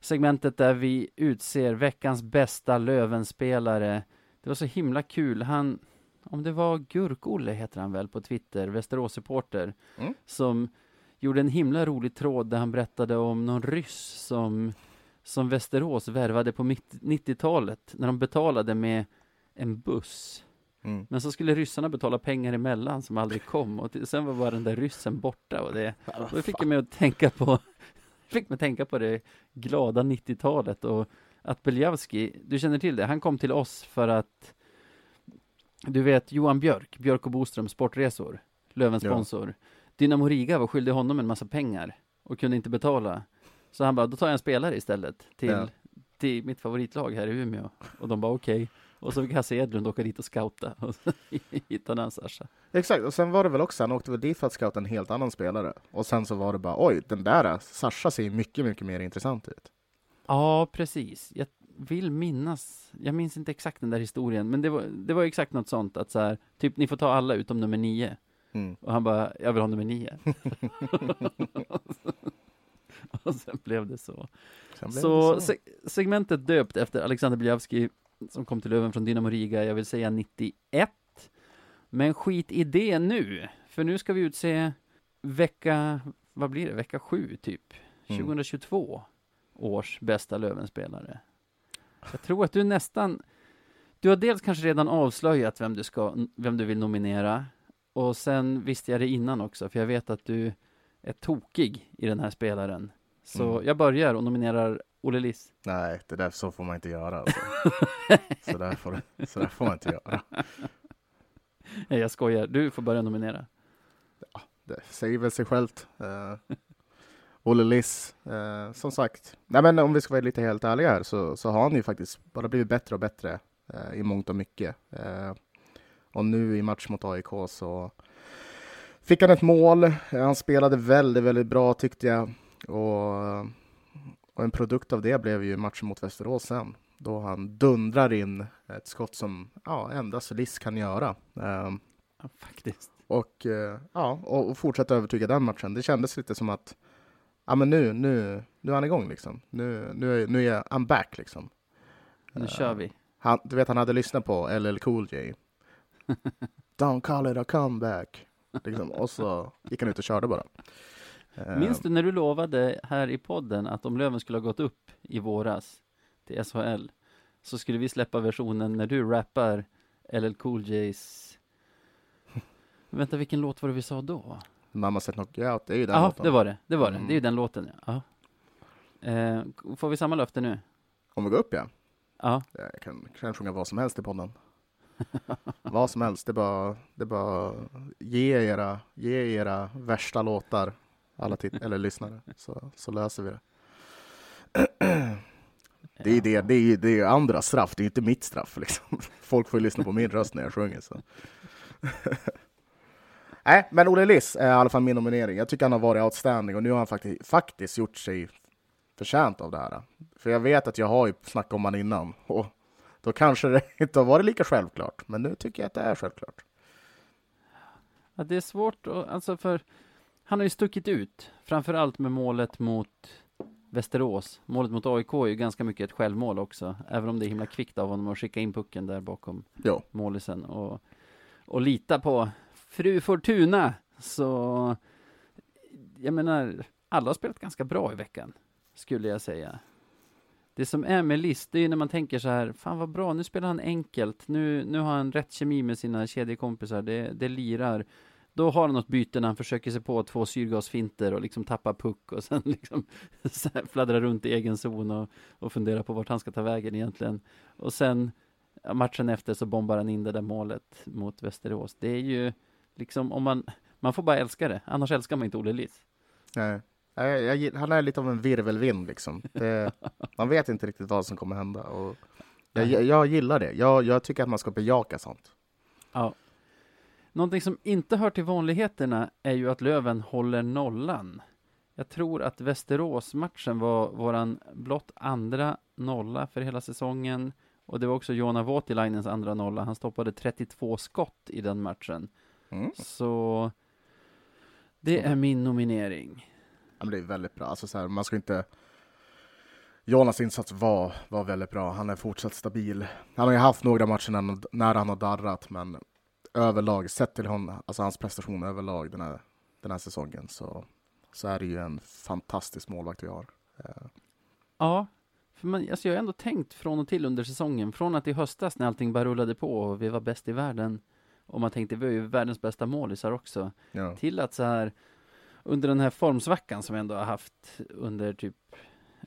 segmentet där vi utser veckans bästa Lövenspelare. Det var så himla kul. Han, om det var Gurk-Olle heter han väl på Twitter, Västerås-supporter, mm. som gjorde en himla rolig tråd där han berättade om någon ryss som, som Västerås värvade på 90-talet när de betalade med en buss. Mm. Men så skulle ryssarna betala pengar emellan som aldrig kom och sen var bara den där ryssen borta och det, och det fick mig att tänka på fick mig tänka på det glada 90-talet och att Beljavski, du känner till det, han kom till oss för att du vet Johan Björk, Björk och Boström Sportresor, Lövens sponsor. Ja. Dynamo Riga var skyldig honom en massa pengar och kunde inte betala. Så han bara, då tar jag en spelare istället till, ja. till mitt favoritlag här i Umeå. Och de bara okej. Okay. Och så fick Hasse Edlund åka dit och scouta och så hittade han Sasha. Exakt, och sen var det väl också, han åkte väl dit för att scouta en helt annan spelare. Och sen så var det bara, oj, den där Sasha ser mycket, mycket mer intressant ut. Ja, precis. Jag vill minnas, jag minns inte exakt den där historien, men det var, det var exakt något sånt att så här, typ ni får ta alla utom nummer nio. Mm. Och han bara, jag vill ha nummer nio. och sen blev det så. Blev så, det så. Se segmentet döpt efter Alexander Biljavski som kom till Löven från Dynamo Riga, jag vill säga 91. Men skit i det nu, för nu ska vi utse vecka, vad blir det, vecka sju typ, 2022 mm. års bästa Lövenspelare. Jag tror att du nästan, du har dels kanske redan avslöjat vem du, ska, vem du vill nominera, och sen visste jag det innan också, för jag vet att du är tokig i den här spelaren. Så mm. jag börjar och nominerar Olle Liss. Nej, det där så får man inte göra. Alltså. så, där får, så där får man inte göra. Nej, jag skojar. Du får börja nominera. Ja, det säger väl sig självt. Uh, Olle Liss, uh, som sagt. Nej, men om vi ska vara lite helt ärliga här så, så har han ju faktiskt bara blivit bättre och bättre uh, i mångt och mycket. Uh, och nu i match mot AIK så fick han ett mål. Han spelade väldigt, väldigt bra tyckte jag. Och och en produkt av det blev ju matchen mot Västerås sen, då han dundrar in ett skott som ja, endast Liss kan göra. Um, ja, faktiskt. Och, uh, ja, och, och fortsätta övertyga den matchen. Det kändes lite som att ja, men nu, nu, nu är han igång liksom. Nu, nu, nu är I'm back liksom. Nu uh, kör vi. Han, du vet, han hade lyssnat på LL Cool J. Don't call it a comeback. Liksom. Och så gick han ut och körde bara. Minns du när du lovade här i podden att om Löven skulle ha gått upp i våras till SHL så skulle vi släppa versionen när du rappar LL Cool J's Vänta, vilken låt var det vi sa då? Mamma sett knockout, det är ju den Ja, låten. det var det. Det var det. Mm. Det är ju den låten, ja. Eh, får vi samma löfte nu? Om vi går upp ja. Ja. Jag kan, kan sjunga vad som helst i podden. vad som helst, det är bara, det är bara ge era, ge era värsta låtar, alla tit- eller lyssnare, så, så löser vi det. Det är ju det, det är det är andra straff, det är ju inte mitt straff liksom. Folk får ju lyssna på min röst när jag sjunger så. Nej, men Olle Liss är i alla fall min nominering. Jag tycker han har varit outstanding och nu har han faktiskt, faktiskt gjort sig förtjänt av det här. För jag vet att jag har ju snackat om honom innan och då kanske det inte har varit lika självklart. Men nu tycker jag att det är självklart. ja, det är svårt att, alltså för han har ju stuckit ut, framförallt med målet mot Västerås. Målet mot AIK är ju ganska mycket ett självmål också, även om det är himla kvickt av honom att skicka in pucken där bakom målisen och, och lita på fru Fortuna. Så jag menar, alla har spelat ganska bra i veckan, skulle jag säga. Det som är med List, det är ju när man tänker så här, fan vad bra, nu spelar han enkelt, nu, nu har han rätt kemi med sina kedjekompisar, det, det lirar. Då har han något byte när han försöker sig på två syrgasfinter och liksom tappar puck och sen liksom fladdrar runt i egen zon och, och funderar på vart han ska ta vägen egentligen. Och sen matchen efter så bombar han in det där målet mot Västerås. Det är ju liksom om man, man får bara älska det, annars älskar man inte Olle Liss. Nej. Jag, jag, han är lite av en virvelvind liksom. Det, man vet inte riktigt vad som kommer hända. Och jag, jag, gillar det. Jag, jag tycker att man ska bejaka sånt. Ja. Någonting som inte hör till vanligheterna är ju att Löven håller nollan. Jag tror att Västerås-matchen var våran blott andra nolla för hela säsongen. Och det var också Jona Voutilainens andra nolla. Han stoppade 32 skott i den matchen. Mm. Så det är min nominering. Ja, men det är väldigt bra. Alltså, så här, man ska inte... Jonas insats var, var väldigt bra. Han är fortsatt stabil. Han har ju haft några matcher när, han- när han har darrat, men överlag, sett till hon, alltså hans prestation överlag den här, den här säsongen, så, så är det ju en fantastisk målvakt vi har. Eh, Ja, för man, alltså jag har ändå tänkt från och till under säsongen, från att i höstas när allting bara rullade på och vi var bäst i världen och man tänkte vi är ju världens bästa målisar också, ja. till att så här under den här formsvackan som vi ändå har haft under typ,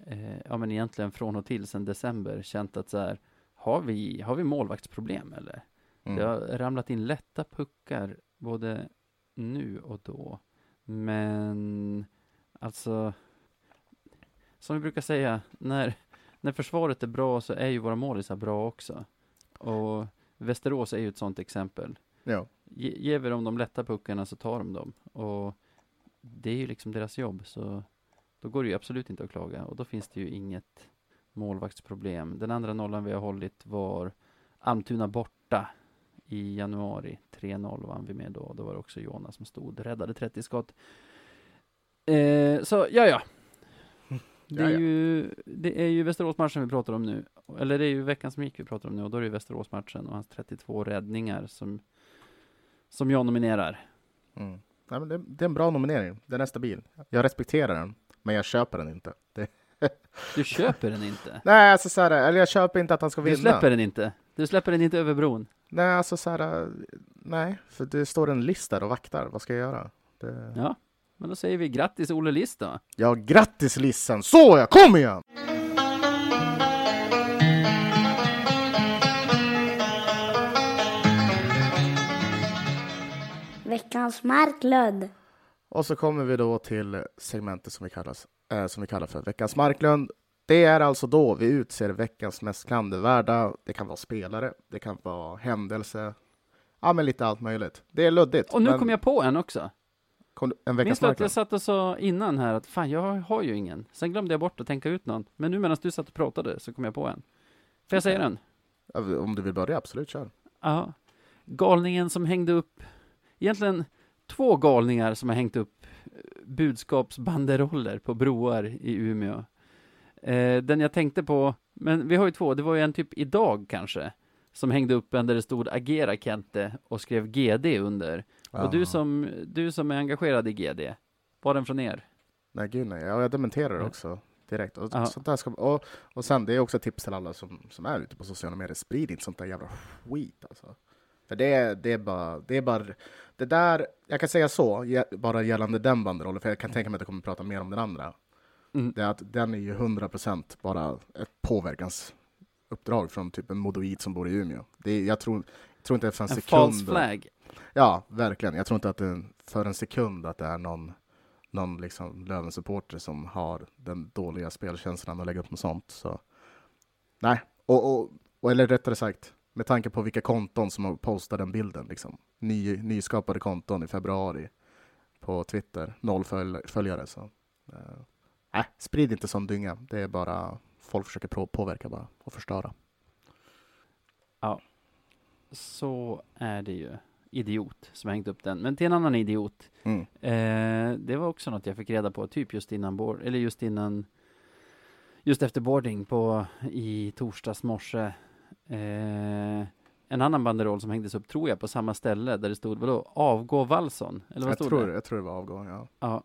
eh, ja men egentligen från och till sedan december, känt att så här, har vi, har vi målvaktsproblem eller? Det Mm. har ramlat in lätta puckar både nu och då. Men alltså, som vi brukar säga, när, när försvaret är bra så är ju våra målisar bra också. Och Västerås är ju ett sådant exempel. Ja. Ge, ger vi dem de lätta puckarna så tar de dem. Och det är ju liksom deras jobb, så då går det ju absolut inte att klaga. Och då finns det ju inget målvaktsproblem. Den andra nollan vi har hållit var Almtuna borta i januari. 3-0 vann vi med då. Då var det också Jonas som stod, räddade 30 skott. Eh, så, ja, ja. Det är, ju, det är ju Västeråsmatchen vi pratar om nu. Eller det är ju veckan som gick vi pratar om nu. Och då är det ju Västeråsmatchen och hans 32 räddningar som, som jag nominerar. Mm. Nej, men det, det är en bra nominering. Den är stabil. Jag respekterar den, men jag köper den inte. Det, Du köper den inte. nej, alltså så här, eller jag köper inte att han ska Du vinna. släpper den inte. Du släpper den inte över bron. Nej, alltså så här, nej, för det står en list där och vaktar. Vad ska jag göra? Det... Ja, men då säger vi grattis Olle Liss då. Ja, grattis Lissen! Så ja, kom igen! Veckans Marklund. Och så kommer vi då till segmentet som vi, kallas, eh, som vi kallar för Veckans Marklund. Det är alltså då vi utser veckans mest klandervärda. Det kan vara spelare, det kan vara händelse, ja men lite allt möjligt. Det är luddigt. Och nu men kom jag på en också. kom en Minns Veckans du att jag satt och sa innan här att fan, jag har ju ingen. Sen glömde jag bort att tänka ut någon. Men nu medan du satt och pratade så kom jag på en. Får jag säga den? Om du vill börja, absolut, kör. Ja. Galningen som hängde upp, egentligen två galningar som har hängt upp eh, budskapsbanderoller på broar i Umeå. Eh, den jag tänkte på, men vi har ju två, det var ju en typ idag kanske, som hängde upp en där det stod agera Kente och skrev GD under. Och du som, du som är engagerad i GD, var den från er? Nej, gud nej. Ja, jag dementerar det också direkt. Och, sånt där ska, och, och sen, det är också ett tips till alla som, som är ute på sociala medier. Sprid inte sånt där jävla skit alltså. För det, är- det är bara, det är bara, det där, jag kan säga så, bara gällande den banderollen, för jag kan tänka mig att jag kommer prata mer om den andra. Mm. Det är att den är ju 100% bara ett påverkansuppdrag från typ en modoid som bor i Umeå. Det är, jag tror, jag tror inte för en, En sekund... false flag. Ja, verkligen. Jag tror inte att det för en sekund att det är någon, någon liksom Löven-supporter som har den dåliga spelkänslan att lägga upp något sånt. Så. Nej, och, och, och, eller rättare sagt, med tanke på vilka konton som har postat den bilden, liksom. Ny, nyskapade konton i februari på Twitter, noll följ, följare. Så. eh, Nej, sprid inte sån dynga. Det är bara folk försöker på, påverka bara och förstöra. Så är det ju. Idiot som hängt upp den. Men till en annan idiot. Mm. Eh, det var också något jag fick reda på, typ just innan board, eller just innan, just efter boarding på, i torsdags morse. Eh, en annan banderoll som hängdes upp, tror jag, på samma ställe där det stod, vadå, avgå Wallson? Eller vad Jag stod tror, det? jag tror det var avgång, ja. Ja.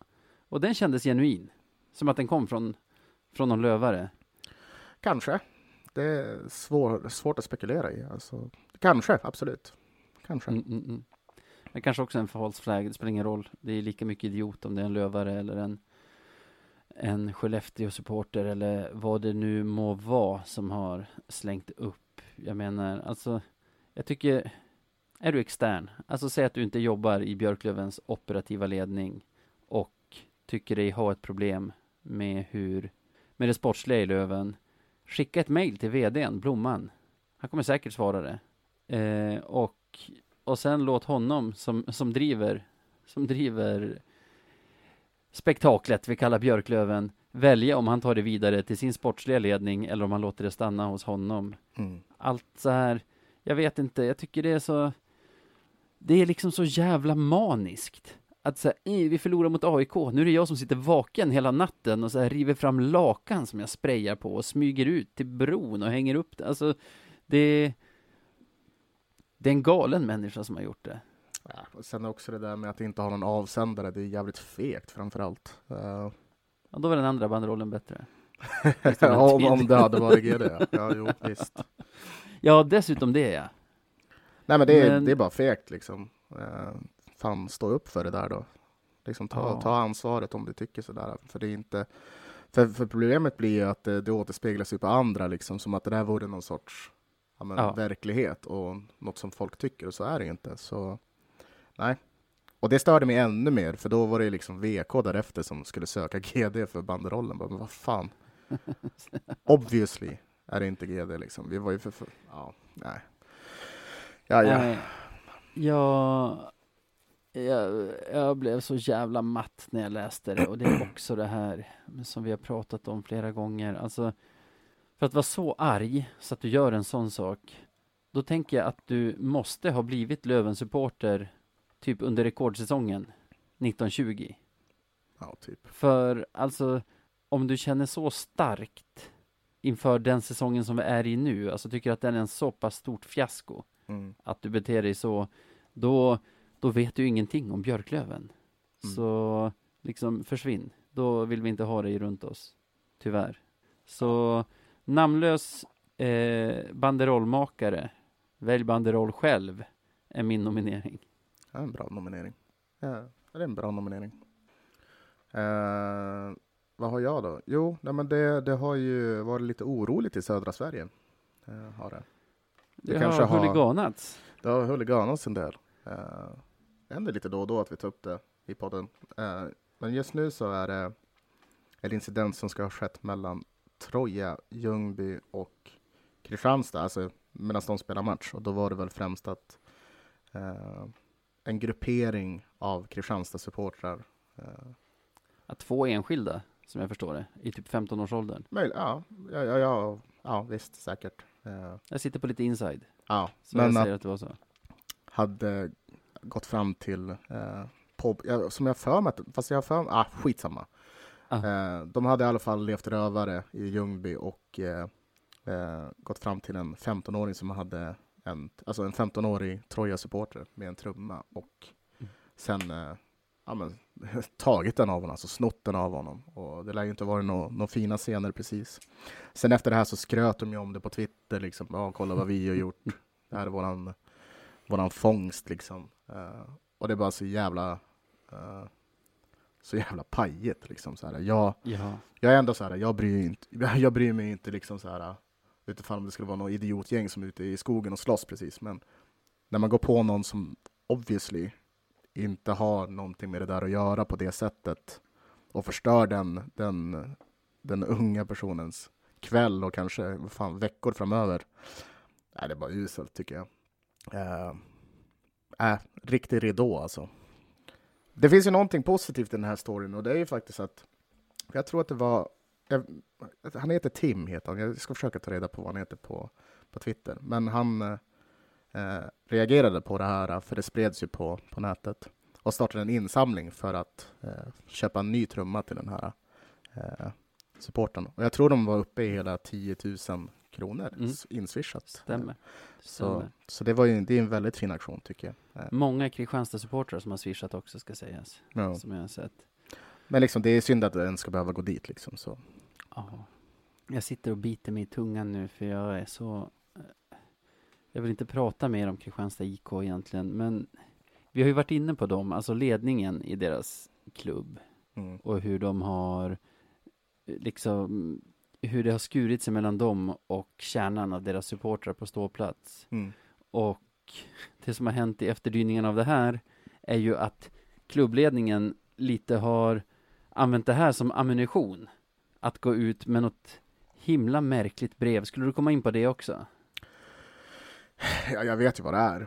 Och den kändes genuin. Som att den kom från, från någon lövare. Kanske. Det är svår, svårt att spekulera i. Alltså, kanske, absolut. Kanske. Mm, mm, mm. Men kanske också en false flag, det spelar ingen roll. Det är lika mycket idiot om det är en lövare eller en, en Skellefteå-supporter eller vad det nu må vara som har slängt upp. Jag menar, alltså, jag tycker, är du extern, alltså säg att du inte jobbar i Björklövens operativa ledning och tycker dig ha ett problem med hur, med det sportsliga i Löven, skicka ett mejl till vdn, Blomman. Han kommer säkert svara det. Eh, och, och sen låt honom som, som driver, som driver spektaklet vi kallar Björklöven välja om han tar det vidare till sin sportsliga ledning eller om han låter det stanna hos honom. Mm. Allt så här, jag vet inte, jag tycker det är så, det är liksom så jävla maniskt. Att säga, vi förlorar mot AIK, nu är det jag som sitter vaken hela natten och så här river fram lakan som jag sprayar på och smyger ut till bron och hänger upp det. Alltså, det, det är en galen människa som har gjort det. Ja, och sen också det där med att inte ha någon avsändare. Det är jävligt fegt framför allt. Uh, Ja, då var den andra banderollen bättre. om, om det hade varit GD, ja. ja jo, visst. Ja, dessutom det ja. Nej, men det är, Men- det är bara fegt liksom. Uh, fan, stå upp för det där då. Liksom ta, Ja. ta ansvaret om du tycker sådär. För det är inte... För, för problemet blir ju att det, det återspeglas ju på andra, liksom, som att det där vore någon sorts ja, men, Ja. verklighet och något som folk tycker, och så är det inte. Så nej. Och det störde mig ännu mer, för då var det liksom VK därefter som skulle söka GD för banderollen. Men vad fan? Obviously är det inte GD liksom. Vi var ju för... för ja, nej. Ja, ja. Nej, jag, jag, jag blev så jävla matt när jag läste det och det är också det här som vi har pratat om flera gånger. Alltså, för att vara så arg så att du gör en sån sak, då tänker jag att du måste ha blivit Löven-supporter typ under rekordsäsongen 1920. ja, typ. För alltså, om du känner så starkt inför den säsongen som vi är i nu, alltså tycker att den är en så pass stort fiasko, Mm. att du beter dig så, då, då vet du ingenting om Björklöven. Mm. Så liksom försvinn. Då vill vi inte ha dig runt oss. Tyvärr. Så namnlös eh, banderollmakare, välj banderoll själv, är min nominering. Ja, en bra nominering. Ja, det är en bra nominering. Eh, vad har jag då? Jo, nej, men det, det har ju varit lite oroligt i södra Sverige. Eh, har det. Det, Det kanske har- huliganats. det har huliganats en del. Eh, det händer lite då och då att vi tar upp det i podden. Eh, men just nu så är det en incident som ska ha skett mellan Troja, Ljungby och Kristianstad, alltså medan de spelar match. Och då var det väl främst att eh, en gruppering av Kristianstad-supportrar eh, Att två enskilda, som jag förstår det, i typ 15-årsåldern. Möjligt, ja, ja, ja, ja, ja, visst, säkert. Eh, Jag sitter på lite inside, ja, så jag men säger att att det var så. hade gått fram till, eh, på, ja, som jag för mig, fast jag för mig, ah, skitsamma. Ah. Eh, de hade i alla fall levt rövare i Ljungby och eh, eh, gått fram till en 15-åring som hade en, alltså en 15-årig Troja-supporter med en trumma och Mm. sen eh, ja, men, tagit den av honom, alltså snott den av honom. Och det lär ju inte varit några no fina scener precis. Sen efter det här så skröt de ju om det på Twitter, liksom. Ja, kolla vad vi har gjort. Det här är våran, våran fångst, liksom. Uh, och det är bara så jävla, uh, så jävla pajigt, liksom. Så här. Jag, Ja. jag är ändå så här, jag bryr, inte, jag bryr mig inte liksom så här utifrån om det skulle vara något idiotgäng som är ute i skogen och slåss precis. Men när man går på någon som obviously inte har någonting med det där att göra på det sättet och förstör den, den, den unga personens kväll och kanske fan, veckor framöver. Nej, det är bara uselt tycker jag. Äh, äh, riktig ridå alltså. Det finns ju någonting positivt i den här storyn och det är ju faktiskt att jag tror att det var jag, han heter Tim, heter han. Jag ska försöka ta reda på vad han heter på, på Twitter. Men han eh, reagerade på det här, för det spreds ju på, på nätet och startade en insamling för att eh, köpa en ny trumma till den här eh, supporten. Och jag tror de var uppe i hela 10 000 kronor Mm. inswishat. Stämmer. Så, Stämmer. så det var ju det är en väldigt fin aktion tycker jag. Eh, Många Kristianstad-supportrar som har swishat också, ska sägas. ja. Som jag har sett. Men liksom, det är synd att den ska behöva gå dit. Liksom, så. Ja. Jag sitter och biter mig i tungan nu för jag är så... eh, Jag vill inte prata mer om Kristianstad IK egentligen, men vi har ju varit inne på dem, alltså ledningen i deras klubb Mm. och hur de har eh, liksom hur det har skurit sig mellan dem och kärnan av deras supportrar på ståplats. Mm. Och det som har hänt i efterdyningen av det här är ju att klubbledningen lite har använt det här som ammunition. Att gå ut med något himla märkligt brev. Skulle du komma in på det också? Ja, jag vet ju vad det är.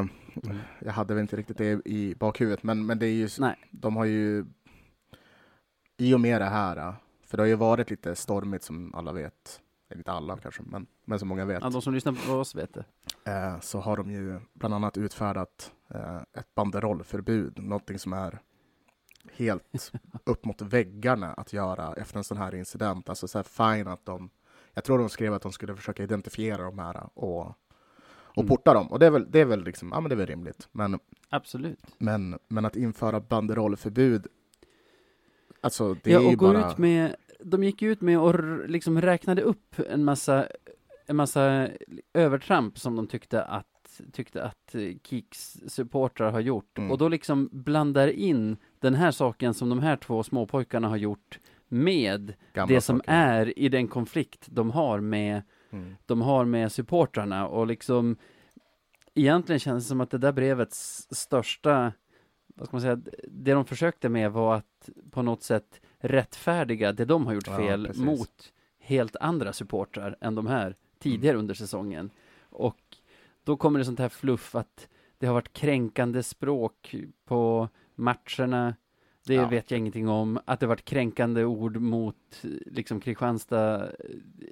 Eh, jag hade väl inte riktigt det i bakhuvudet, men, men det är ju, Nej. de har ju i och med det här, eh, för det har ju varit lite stormigt som alla vet, eller inte alla kanske, men, men som många vet, Ja, de som lyssnar på oss vet det. eh, så har de ju bland annat utfärdat eh, ett banderollförbud, någonting som är helt upp mot väggarna att göra efter en sån här incident. Alltså så här fine att de, jag tror de skrev att de skulle försöka identifiera de här och, och Mm. porta dem. Och det är väl, det är väl liksom, ja men det är väl rimligt. Men, Absolut. men, men att införa banderollförbud, alltså det ja, är ju och gå bara... ut med, de gick ut med och liksom räknade upp en massa, en massa övertramp som de tyckte att, tyckte att eh, Kiks supportrar har gjort. Mm. Och då liksom blandar in den här saken som de här två småpojkarna har gjort med gamla det som saker. är i den konflikt de har med, Mm. de har med supportrarna och liksom egentligen känns det som att det där brevets största vad ska man säga, det de försökte med var att på något sätt rättfärdiga det de har gjort Ja, fel precis. mot helt andra supportrar än de här tidigare under säsongen. Och då kommer det sånt här fluff att det har varit kränkande språk på matcherna. Det Ja. vet jag ingenting om. Att det har varit kränkande ord mot liksom Kristianstad, eh,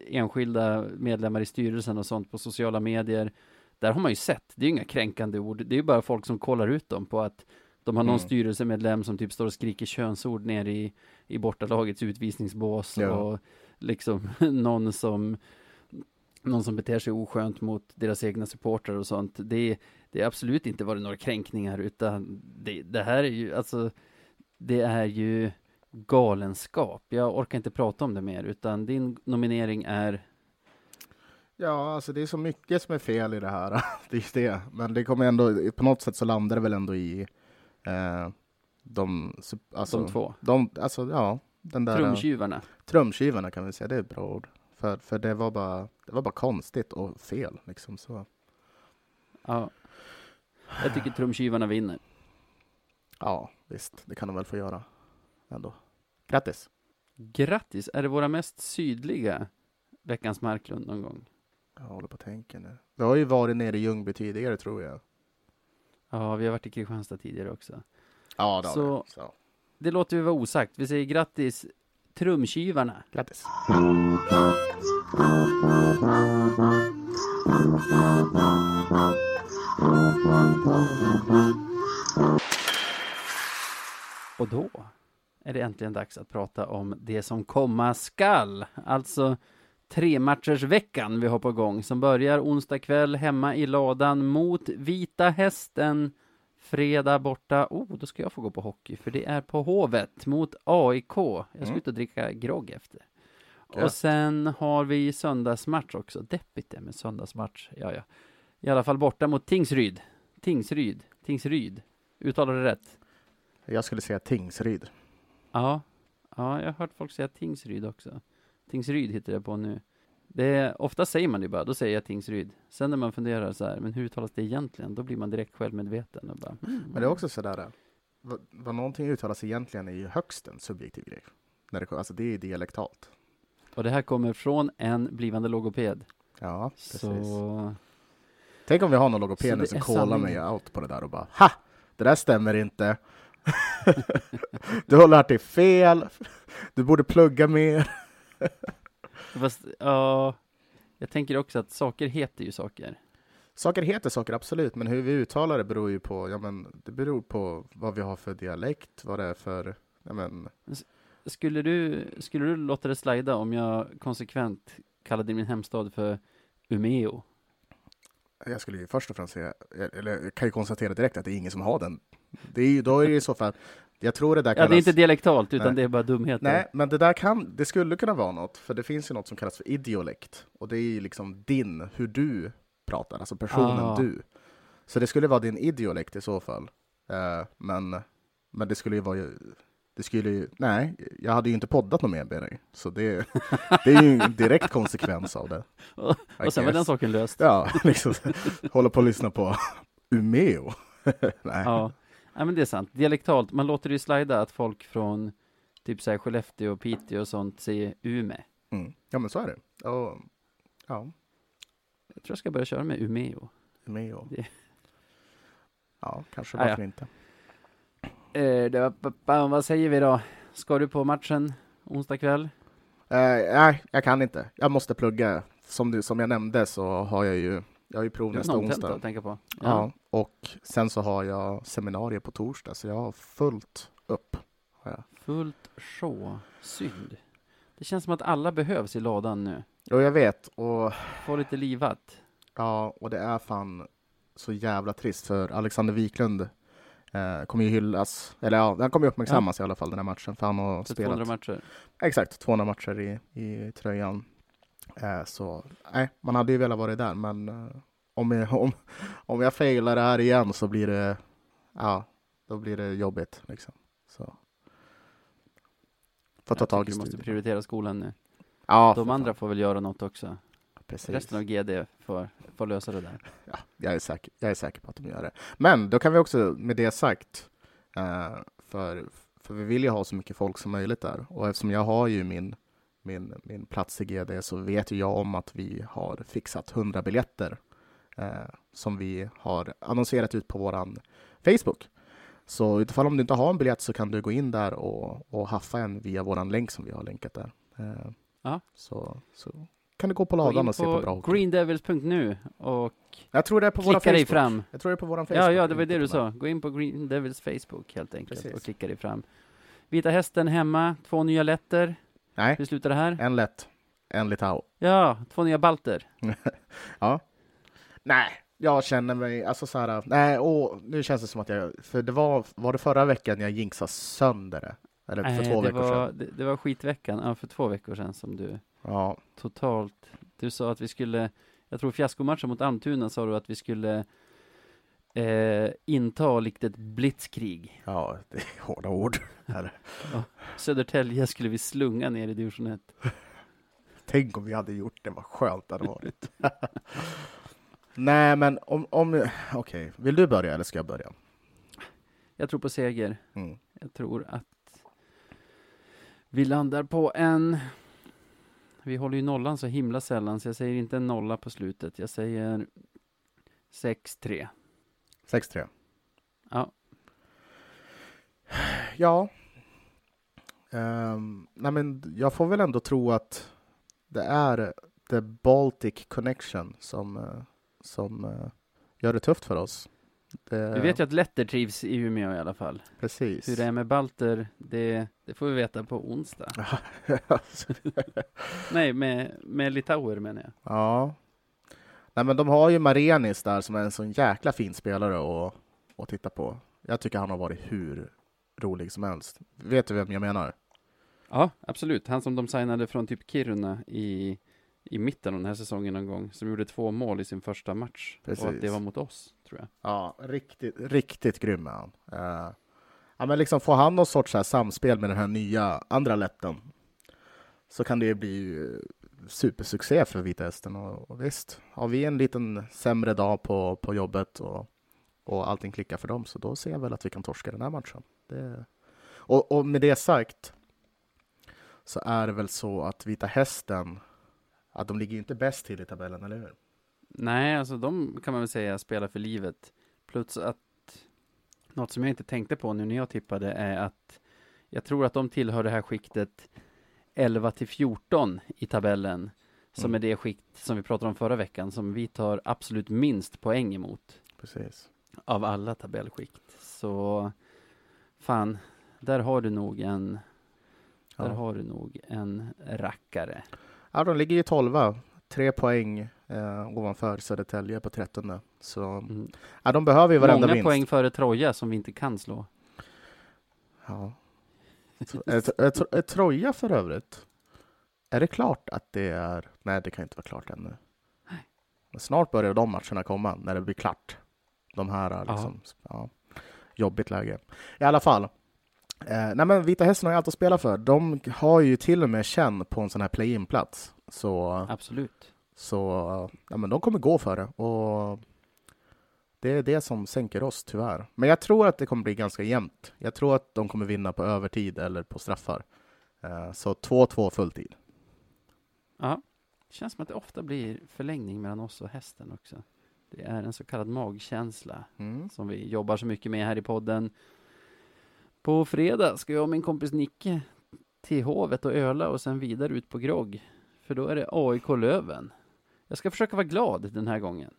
enskilda medlemmar i styrelsen och sånt på sociala medier. Där har man ju sett, det är ju inga kränkande ord. Det är ju bara folk som kollar ut dem på att de har någon Mm. styrelsemedlem som typ står och skriker könsord ner i, i bortalagets utvisningsbås Ja. och liksom någon som någon som beter sig oskönt mot deras egna supportrar och sånt. Det, det är absolut inte varit några kränkningar utan det, det här är ju alltså det är ju galenskap. Jag orkar inte prata om det mer utan din nominering är Ja, alltså det är så mycket som är fel i det här. det är det. Men det kommer ändå, på något sätt så landar det väl ändå i eh, de, alltså, de två. De, alltså, ja, den där Trumtjuvarna. trumskivorna kan vi säga, det är ett bra ord. För, för det, var bara, det var bara konstigt och fel. Liksom, så. Ja. Jag tycker trumtjuvarna vinner. Ja, visst, det kan de väl få göra ändå. Grattis! Grattis! Är det våra mest sydliga Veckans Marklund någon gång? Jag håller på att tänka nu. Vi har ju varit nere i Ljungby tidigare tror jag. Ja, vi har varit i Kristianstad tidigare också. Ja, det har Så- vi. Så. Det låter vi vara osagt. Vi säger grattis trumtjuvarna. Grattis! Och då är det äntligen dags att prata om det som komma skall. Alltså tre matchers veckan vi har på gång som börjar onsdag kväll hemma i ladan mot Vita Hästen Fredag borta, oh, då ska jag få gå på hockey, för det är på Hovet mot AIK. Jag ska Mm. ut och dricka grogg efter. Gött. Och sen har vi söndagsmatch också. Deppigt det med söndagsmatch. Ja, ja. I alla fall borta mot Tingsryd. Tingsryd. Tingsryd. Uttalar det rätt? Jag skulle säga Tingsryd. Ja. Ja, jag har hört folk säga Tingsryd också. Tingsryd hittar jag på nu. Det är, ofta säger man det bara, då säger jag Tingsryd. Sen när man funderar så här, men hur uttalas det egentligen? Då blir man direkt självmedveten och bara, mm, Men det är också sådär, vad, vad någonting uttalas egentligen är ju högst en subjektiv grej. När det, alltså det är dialektalt. Och det här kommer från en blivande logoped. Ja, precis. Så, Tänk om vi har någon Så logoped nu som kollar mig out på det där och bara Ha! Det där stämmer inte. du har lärt dig fel. Du borde plugga mer. fast, ja, jag tänker också att saker heter ju saker. Saker heter saker, absolut, men hur vi uttalar det beror ju på, ja men det beror på vad vi har för dialekt, vad det är för, ja men, Skulle du, skulle du låta det slida om jag konsekvent kallade min hemstad för Umeå? jag skulle ju först och främst säga, eller jag kan ju konstatera direkt att det är ingen som har den. Det är ju, då är det i så fall, jag tror det där Ja, kallas... det är inte dialektalt, utan Nej. det är bara dumheter. Nej, men det där kan, det skulle kunna vara något, för det finns ju något som kallas för idiolekt, och det är ju liksom din, hur du pratar, alltså personen Ah. du. Så det skulle vara din idiolekt i så fall. Eh, men, men det skulle ju vara, det skulle ju, nej, jag hade ju inte poddat något mer med dig, så det, det är ju en direkt konsekvens av det. Och och sen var den saken löst. Ja, liksom, hålla på och lyssna på Umeå. nej. Ja. Ja, men det är sant. Dialektalt, man låter det ju slida att folk från typ så här Skellefteå och Piteå och sånt säger Ume. Mm. Ja, men så är det. Och, ja, Jag tror jag ska börja köra med Umeå. Umeå. Det- Ja, kanske, Ah, ja. varför inte. Eh, det var, vad säger vi då? Ska du på matchen onsdag kväll? Eh, nej, jag kan inte. Jag måste plugga. Som, du, som jag nämnde så har jag ju, jag har ju prov nästa onsdag. att tänka på. Ja. och sen så har jag seminarier på torsdag, så jag har fullt upp. Har jag. Fullt sjå. Synd. Det känns som att alla behövs i ladan nu. Och jag vet, och, Få lite livat. ja, och det är fan så jävla trist, för Alexander Wiklund eh, kommer ju hyllas, eller ja, han kommer ju uppmärksammas i alla fall den här matchen, för han har spelat 200 matcher. Exakt, 200 matcher i, i tröjan. Eh, så nej, man hade ju velat vara där, men eh, om, jag, om, om jag failar det här igen så blir det, ja, då blir det jobbigt liksom. Så. Får ta tag i Du måste prioritera skolan nu. Ja, De andra fan. får väl göra något också. Precis. Resten av GD får, får lösa det där. Ja, jag, är säker, jag är säker på att de gör det. Men då kan vi också, med det sagt, eh, för, för vi vill ju ha så mycket folk som möjligt där. Och eftersom jag har ju min, min, min plats i GD så vet ju jag om att vi har fixat 100 biljetter eh, som vi har annonserat ut på våran Facebook. Så utifall om du inte har en biljett så kan du gå in där och, och haffa en via våran länk som vi har länkat där. Eh, Ja. så, så kan du gå på Gå ladan in och se på bra på hockey. greendevils.nu och Jag tror det är på klicka dig Facebook. fram. Jag tror det är på våran Facebook. Ja, ja, det var det du sa. Gå in på Green Devils Facebook helt enkelt Precis. och klicka dig fram. Vita Hästen hemma, två nya letter. Nej, Hur slutar det här? en lätt, en Litau. Ja, två nya balter. Ja. Nej, jag känner mig, alltså så här, nej, åh, nu känns det som att jag, för det var, var det förra veckan jag jinxade sönder det? Eller för Nej, två det veckor var, sedan? Det, det var skitveckan, ja, för två veckor sedan som du Ja, totalt, du sa att vi skulle, jag tror fiaskomatchen mot Almtuna sa du att vi skulle eh, inta likt ett blitzkrig. ja, det är hårda ord. Här. Södertälje skulle vi slunga ner i division 1. Tänk om vi hade gjort det, vad skönt det hade varit. nej, men om, om okej, vill du börja eller ska jag börja? Jag tror på seger. Mm. Jag tror att vi landar på en... Vi håller ju nollan så himla sällan, så jag säger inte en nolla på slutet. Jag säger 6-3. 6-3. Ja. Ja. Ehm, nej men jag får väl ändå tro att det är the Baltic connection som, eh, som eh, gör det tufft för oss. Det, Vi vet ju att Letter trivs i Umeå i alla fall. Precis. Hur det är med Balter, det, det får vi veta på onsdag. Nej, med, med Litauer menar jag. ja. Nej men de har ju Marenis där som är en sån jäkla fin spelare och att titta på. Jag tycker han har varit hur rolig som helst. Vet du vem jag menar? Ja, absolut. Han som de signade från typ Kiruna i, i mitten av den här säsongen någon gång, som gjorde två mål i sin första match. Precis. Och att det var mot oss, tror jag. Ja, riktigt, riktigt grym är han. Uh, ja, men liksom får han någon sorts här samspel med den här nya andra lätten så kan det bli supersuccé för Vita Hästen. Och, och visst, har vi en liten sämre dag på, på jobbet och, och allting klickar för dem, så då ser jag väl att vi kan torska den här matchen. Det, och, och med det sagt så är det väl så att Vita Hästen, att de ligger ju inte bäst till i tabellen, eller hur? Nej, alltså de kan man väl säga spelar för livet. Plus att något som jag inte tänkte på nu när jag tippade är att jag tror att de tillhör det här skiktet 11 till 14 i tabellen. Som mm. är det skikt som vi pratade om förra veckan, som vi tar absolut minst poäng emot. Precis. Av alla tabellskikt. Så fan, där har du nog en där ja. har du nog en rackare. Ja, de ligger ju 12 tre poäng eh, ovanför Södertälje på 13. Så mm. ja, de behöver ju varenda Många vinst. poäng före Troja som vi inte kan slå. Ja. Är Troja för övrigt? Är det klart att det är? Nej, det kan inte vara klart ännu. Men snart börjar de matcherna komma när det blir klart. De här liksom, ja, jobbigt läge. I alla fall. Eh, nej men Vita Hästen har ju allt att spela för. De har ju till och med känn på en sån här play-in-plats. Så, Absolut. Så ja, men de kommer gå för det. Och det är det som sänker oss, tyvärr. Men jag tror att det kommer bli ganska jämnt. Jag tror att de kommer vinna på övertid eller på straffar. Eh, så 2-2 fulltid. Ja, det känns som att det ofta blir förlängning mellan oss och hästen också. Det är en så kallad magkänsla mm. som vi jobbar så mycket med här i podden. På fredag ska jag och min kompis Nicke till Hovet och öla och sen vidare ut på grogg. För då är det AIK Löven. Jag ska försöka vara glad den här gången.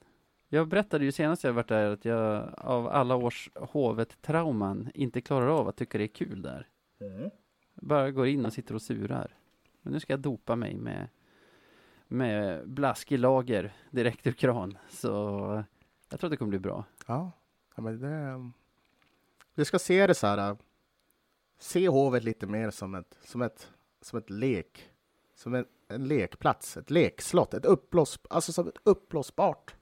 Jag berättade ju senast jag varit där att jag av alla års Hovet-trauman inte klarar av att tycka det är kul där. Mm. Bara går in och sitter och surar. Men nu ska jag dopa mig med, med blaskig lager direkt ur kran. Så jag tror att det kommer bli bra. Ja, men det... Du ska se det så här se Hovet lite mer som ett, som ett, som ett lek, som en, en lekplats, ett lekslott, ett uppblås, alltså som ett uppblåsbart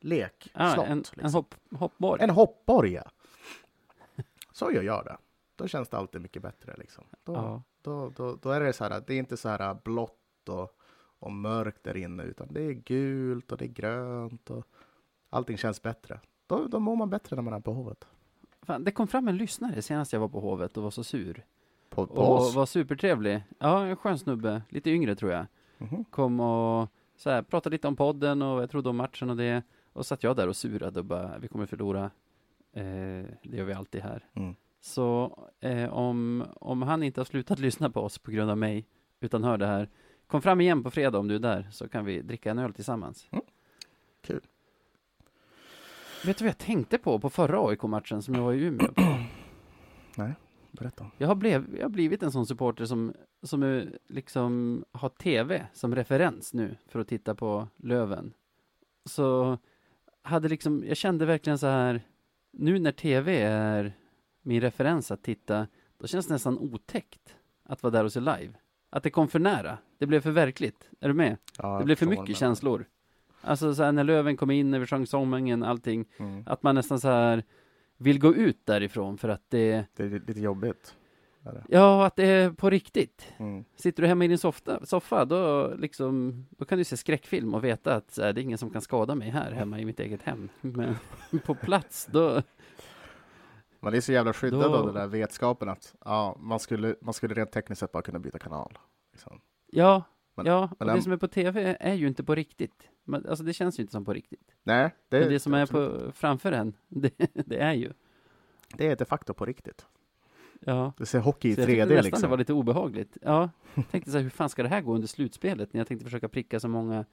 lekslott. Ah, en, liksom. en hopp, hoppborg? En hoppborg, ja. Så gör jag det. Då känns det alltid mycket bättre. Liksom. Då, ja. då, då, då, är det så här, det är inte så här blått och, och mörkt där inne, utan det är gult och det är grönt och allting känns bättre. Då, då mår man bättre när man är på Hovet. Fan, det kom fram en lyssnare senast jag var på Hovet och var så sur. På, på och oss? var supertrevlig. Ja, en skön snubbe, lite yngre tror jag. Mm -hmm. Kom och så här, pratade lite om podden och jag trodde om matchen och det. Och satt jag där och surade och bara, vi kommer förlora. Eh, det gör vi alltid här. Mm. Så eh, om, om han inte har slutat lyssna på oss på grund av mig, utan hör det här, kom fram igen på fredag om du är där, så kan vi dricka en öl tillsammans. Mm. Kul. Vet du vad jag tänkte på på förra AIK-matchen som jag var i Umeå på? Nej, berätta. Jag har, blev, jag har blivit en sån supporter som, som är, liksom har tv som referens nu för att titta på Löven. Så hade liksom, jag kände verkligen så här, nu när tv är min referens att titta, då känns det nästan otäckt att vara där och se live. Att det kom för nära. Det blev för verkligt. Är du med? Ja, det blev för mycket känslor. Alltså så här, när Löven kom in, när vi sjöng sången, allting. Mm. Att man nästan så här vill gå ut därifrån för att det... Det är lite jobbigt. Ja, att det är på riktigt. Mm. Sitter du hemma i din softa, soffa, då, liksom, då kan du se skräckfilm och veta att här, det är ingen som kan skada mig här hemma i mitt eget hem. Men på plats, då... Man är så jävla skyddad då... av den där vetskapen att ja, man, skulle, man skulle rent tekniskt sett bara kunna byta kanal. Liksom. Ja, men, ja, och det som är på tv är ju inte på riktigt. Men, alltså det känns ju inte som på riktigt. Nej. Det, Men det som är på, framför en, det, det, är ju. Det är de facto på riktigt. Ja. Du ser hockey i 3D liksom. nästan det var lite obehagligt. Ja, jag tänkte så här, hur fan ska det här gå under slutspelet? När jag tänkte försöka pricka så många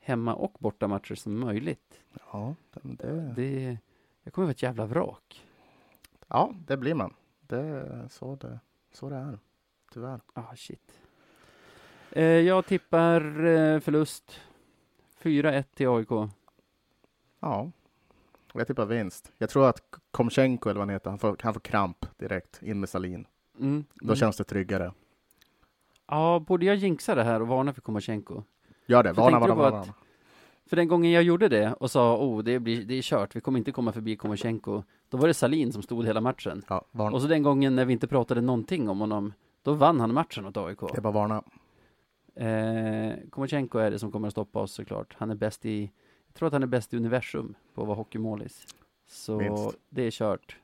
hemma och bortamatcher som möjligt. Ja, det... det jag kommer vara ett jävla vrak. Ja, det blir man. Det är så det, så det är. Tyvärr. Ah, shit. Eh, jag tippar eh, förlust 4-1 till AIK. Ja. Jag tippar vinst. Jag tror att Komchenko, eller vad han heter, han får, han får kramp direkt in med Salin. Mm. Då mm. känns det tryggare. Ja, borde jag jinxa det här och varna för Komachenko? Gör det, varna, varna, varna. För den gången jag gjorde det och sa oh, det, blir, det är kört, vi kommer inte komma förbi Komachenko. Då var det Salin som stod hela matchen. Ja, varna. Och så den gången när vi inte pratade någonting om honom, då vann han matchen åt AIK. Det är bara varna. Eh, Komachenko är det som kommer att stoppa oss såklart. Han är bäst i, jag tror att han är bäst i universum på att vara hockeymålis. Så Minst. det är kört.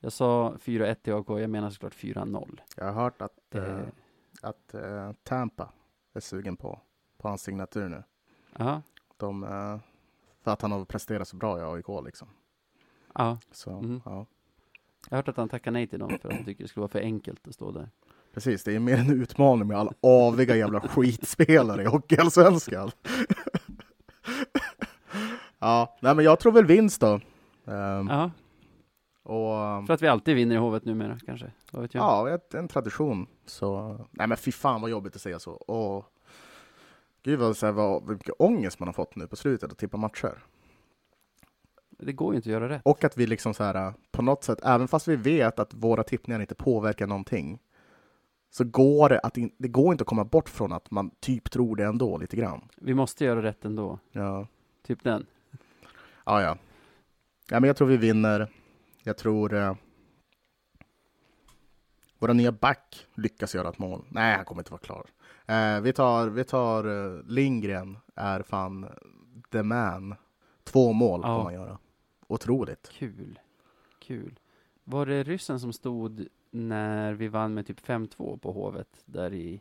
Jag sa 4-1 till AIK, jag menar såklart 4-0. Jag har hört att, eh, att eh, Tampa är sugen på, på hans signatur nu. ja, De, eh, för att han har presterat så bra i AIK liksom. ja. Så, Mhm. ja. Jag har hört att han tackar nej till dem för att han tycker det skulle vara för enkelt att stå där. Precis, det är mer en utmaning med alla aviga jävla skitspelare i Hockeyallsvenskan. Ja, nej men jag tror väl vinst då. Ehm, Ja, och, för att vi alltid vinner i Hovet numera kanske. Vad vet jag? ja, en tradition. Så, nej men fy fan vad jobbigt att säga så. Och, gud vad, så här, vad, vad mycket ångest man har fått nu på slutet att tippa matcher. Det går ju inte att göra rätt. Och att vi liksom så här, på något sätt, även fast vi vet att våra tippningar inte påverkar någonting, så går det att in, det går inte att komma bort från att man typ tror det ändå lite grann. Vi måste göra rätt ändå. Ja, Typ den. Ja. ja. ja men jag tror vi vinner. Jag tror eh, våra nya back lyckas göra ett mål. Nej, han kommer inte vara klar. Eh, vi tar, vi tar eh, Lindgren, är fan the man. Två mål Ja. får man göra. Otroligt. Kul. Kul. Var det ryssen som stod när vi vann med typ 5-2 på Hovet där i,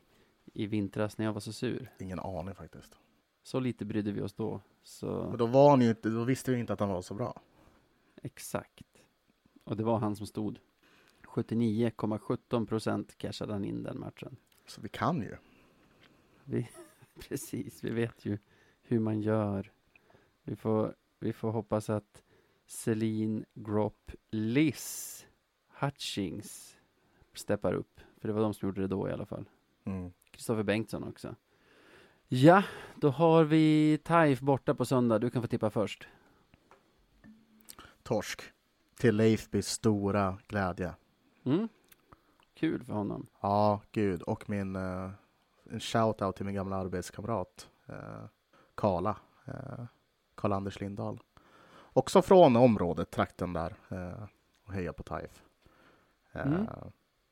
i vintras när jag var så sur? Ingen aning faktiskt. Så lite brydde vi oss då. Så Men då, var han ju inte, då visste vi inte att han var så bra. exakt. Och det var han som stod. 79,17 procent cashade han in den matchen. Så vi kan ju. Precis, vi vet ju hur man gör. Vi får, vi får hoppas att Celine Gropp Liz Hutchings steppar upp. För det var de som gjorde det då i alla fall. Mm. Kristoffer Bengtsson också. Ja, då har vi Taif borta på söndag. Du kan få tippa först. Torsk. Till Leifbys stora glädje. Mm. Kul för honom. Ja, gud. Och min eh, en shout-out till min gamla arbetskamrat eh, Karla. Eh, Karl-Anders Lindahl. Också från området, trakten där. Eh, och heja på Taif. Mm.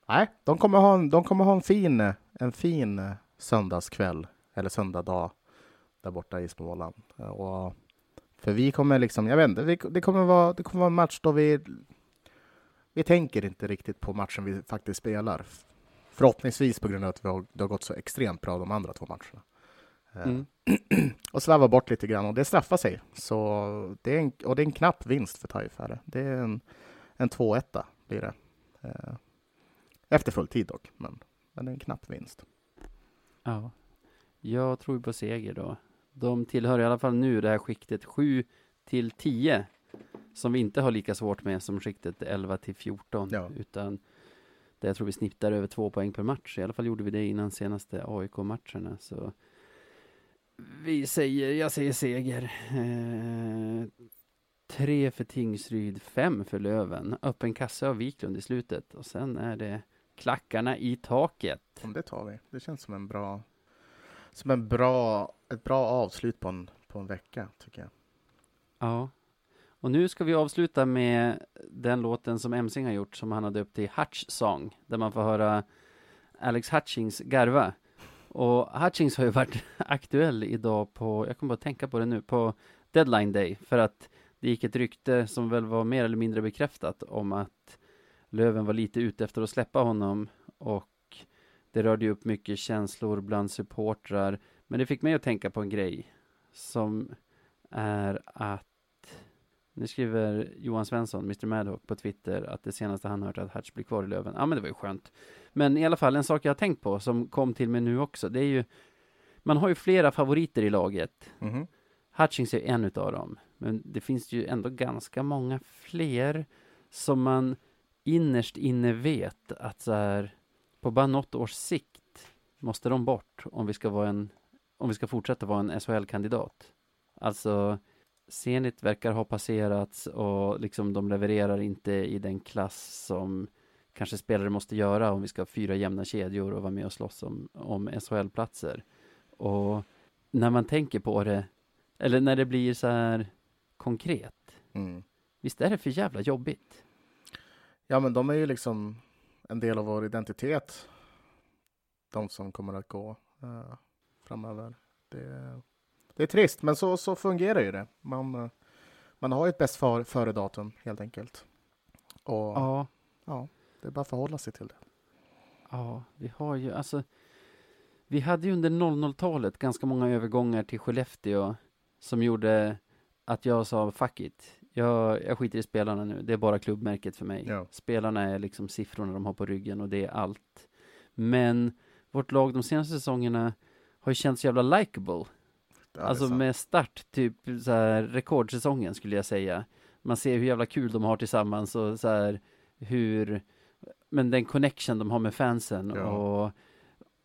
Nej, de kommer ha en, de kommer ha en fin, en fin söndagskväll. Eller söndagdag. Där borta i Småland. Och, för vi kommer liksom, jag vet inte, det, kommer vara, det kommer vara en match då vi vi tänker inte riktigt på matchen vi faktiskt spelar. Förhoppningsvis på grund av att vi har, det har gått så extremt bra de andra två matcherna. Eh, Mm. och slarva bort lite grann och det straffar sig. Så det är en, och det är en knapp vinst för Taif här. Det är en, en 2-1 blir det. Eh, efter full tid dock, men, men det är en knapp vinst. Ja. Jag tror på seger då. De tillhör i alla fall nu det här skiktet 7 till 10. Som vi inte har lika svårt med som skiktet 11 till 14. Ja. Utan där jag tror vi snittar över två poäng per match. I alla fall gjorde vi det innan senaste AIK-matcherna. Så vi säger, jag säger seger. Eh, tre för Tingsryd, fem för Löven. Öppen kasse av Wiklund i slutet. Och sen är det klackarna i taket. Det tar vi. Det känns som en bra, som en bra, ett bra avslut på en, på en vecka, tycker jag. Ja. Och nu ska vi avsluta med den låten som Emsing har gjort som han har döpt till Hutch Song. Där man får höra Alex Hutchings garva. Och Hutchings har ju varit aktuell idag på, jag kommer bara tänka på det nu, på Deadline Day. För att det gick ett rykte som väl var mer eller mindre bekräftat om att Löven var lite ute efter att släppa honom. Och det rörde ju upp mycket känslor bland supportrar. Men det fick mig att tänka på en grej. Som är att nu skriver Johan Svensson, Mr Madhawk, på Twitter att det senaste han hört är att Hutch blir kvar i Löven. Ja, men det var ju skönt. Men i alla fall, en sak jag har tänkt på som kom till mig nu också, det är ju man har ju flera favoriter i laget. Mhm. Hutchings är en utav dem. Men det finns ju ändå ganska många fler som man innerst inne vet att så här, på bara något års sikt måste de bort om vi ska vara en, om vi ska fortsätta vara en SHL-kandidat. Alltså, Zenit verkar ha passerats och liksom de levererar inte i den klass som kanske spelare måste göra om vi ska ha fyra jämna kedjor och vara med och slåss om, om SHL-platser. Och när man tänker på det, eller när det blir så här konkret, Mm. visst är det för jävla jobbigt? Ja, men de är ju liksom en del av vår identitet. De som kommer att gå eh, framöver. Det, det är trist, men så, så fungerar ju det. Man, man har ju ett bäst för, före-datum helt enkelt. Och ja. Ja, det är bara att förhålla sig till det. ja, vi har ju alltså, vi hade ju under 00-talet ganska många övergångar till Skellefteå som gjorde att jag sa fuck it. Jag, jag skiter i spelarna nu, det är bara klubbmärket för mig. Ja. Spelarna är liksom siffrorna de har på ryggen och det är allt. Men vårt lag de senaste säsongerna har ju känts jävla likeable. Ja, alltså med start, typ så här rekordsäsongen skulle jag säga. Man ser hur jävla kul de har tillsammans och så här hur, men den connection de har med fansen Ja. och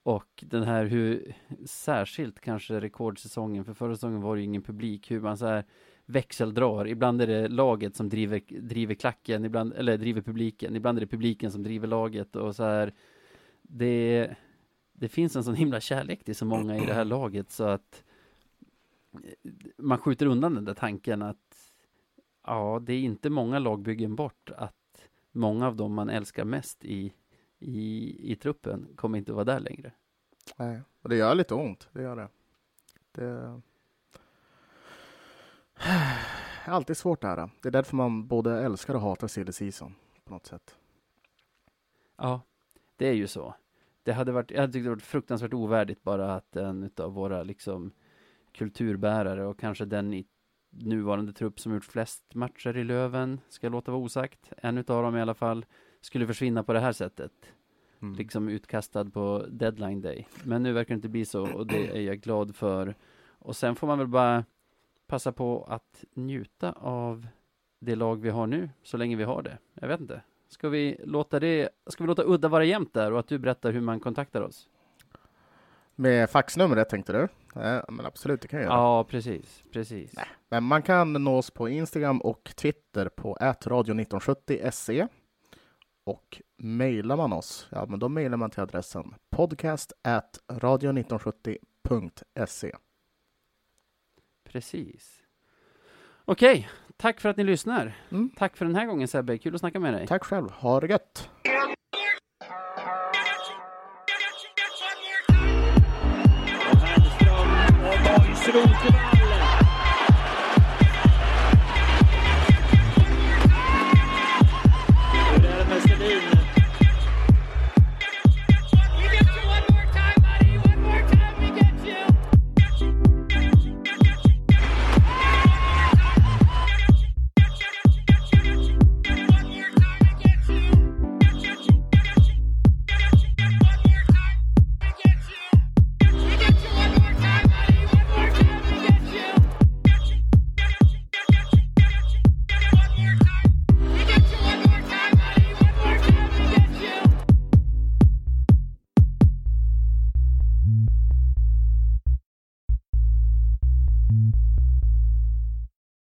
och den här hur, särskilt kanske rekordsäsongen, för förra säsongen var det ju ingen publik, hur man så här växeldrar. Ibland är det laget som driver, driver klacken, ibland, eller driver publiken, ibland är det publiken som driver laget och så här. Det, det finns en sån himla kärlek till så många i det här laget så att eh, man skjuter undan den där tanken att ja, det är inte många lagbyggen bort att många av dem man älskar mest i, i, i truppen kommer inte att vara där längre. Nej, och det gör lite ont. Det gör det. Det alltid svårt det här. Det är därför man både älskar och hatar silly season på något sätt. Ja, det är ju så. Det hade varit, jag hade tyckt det varit fruktansvärt ovärdigt bara att en av våra liksom kulturbärare och kanske den i nuvarande trupp som gjort flest matcher i Löven, ska låta vara osagt, en utav dem i alla fall, skulle försvinna på det här sättet. Mm. Liksom utkastad på deadline day. Men nu verkar det inte bli så och det är jag glad för. Och sen får man väl bara passa på att njuta av det lag vi har nu, så länge vi har det. Jag vet inte. Ska vi låta det, ska vi låta udda vara jämnt där och att du berättar hur man kontaktar oss? Med faxnumret tänkte du? Ja, men absolut, det kan jag göra. Ja, precis, precis. Men man kan nå oss på Instagram och Twitter på radio1970se. Och mejlar man oss, ja men då mejlar man till adressen podcast at radio1970.se. Precis. Okej, tack för att ni lyssnar. Mm. Tack för den här gången Sebbe, kul att snacka med dig. Tack själv, ha det gött! Borgsrot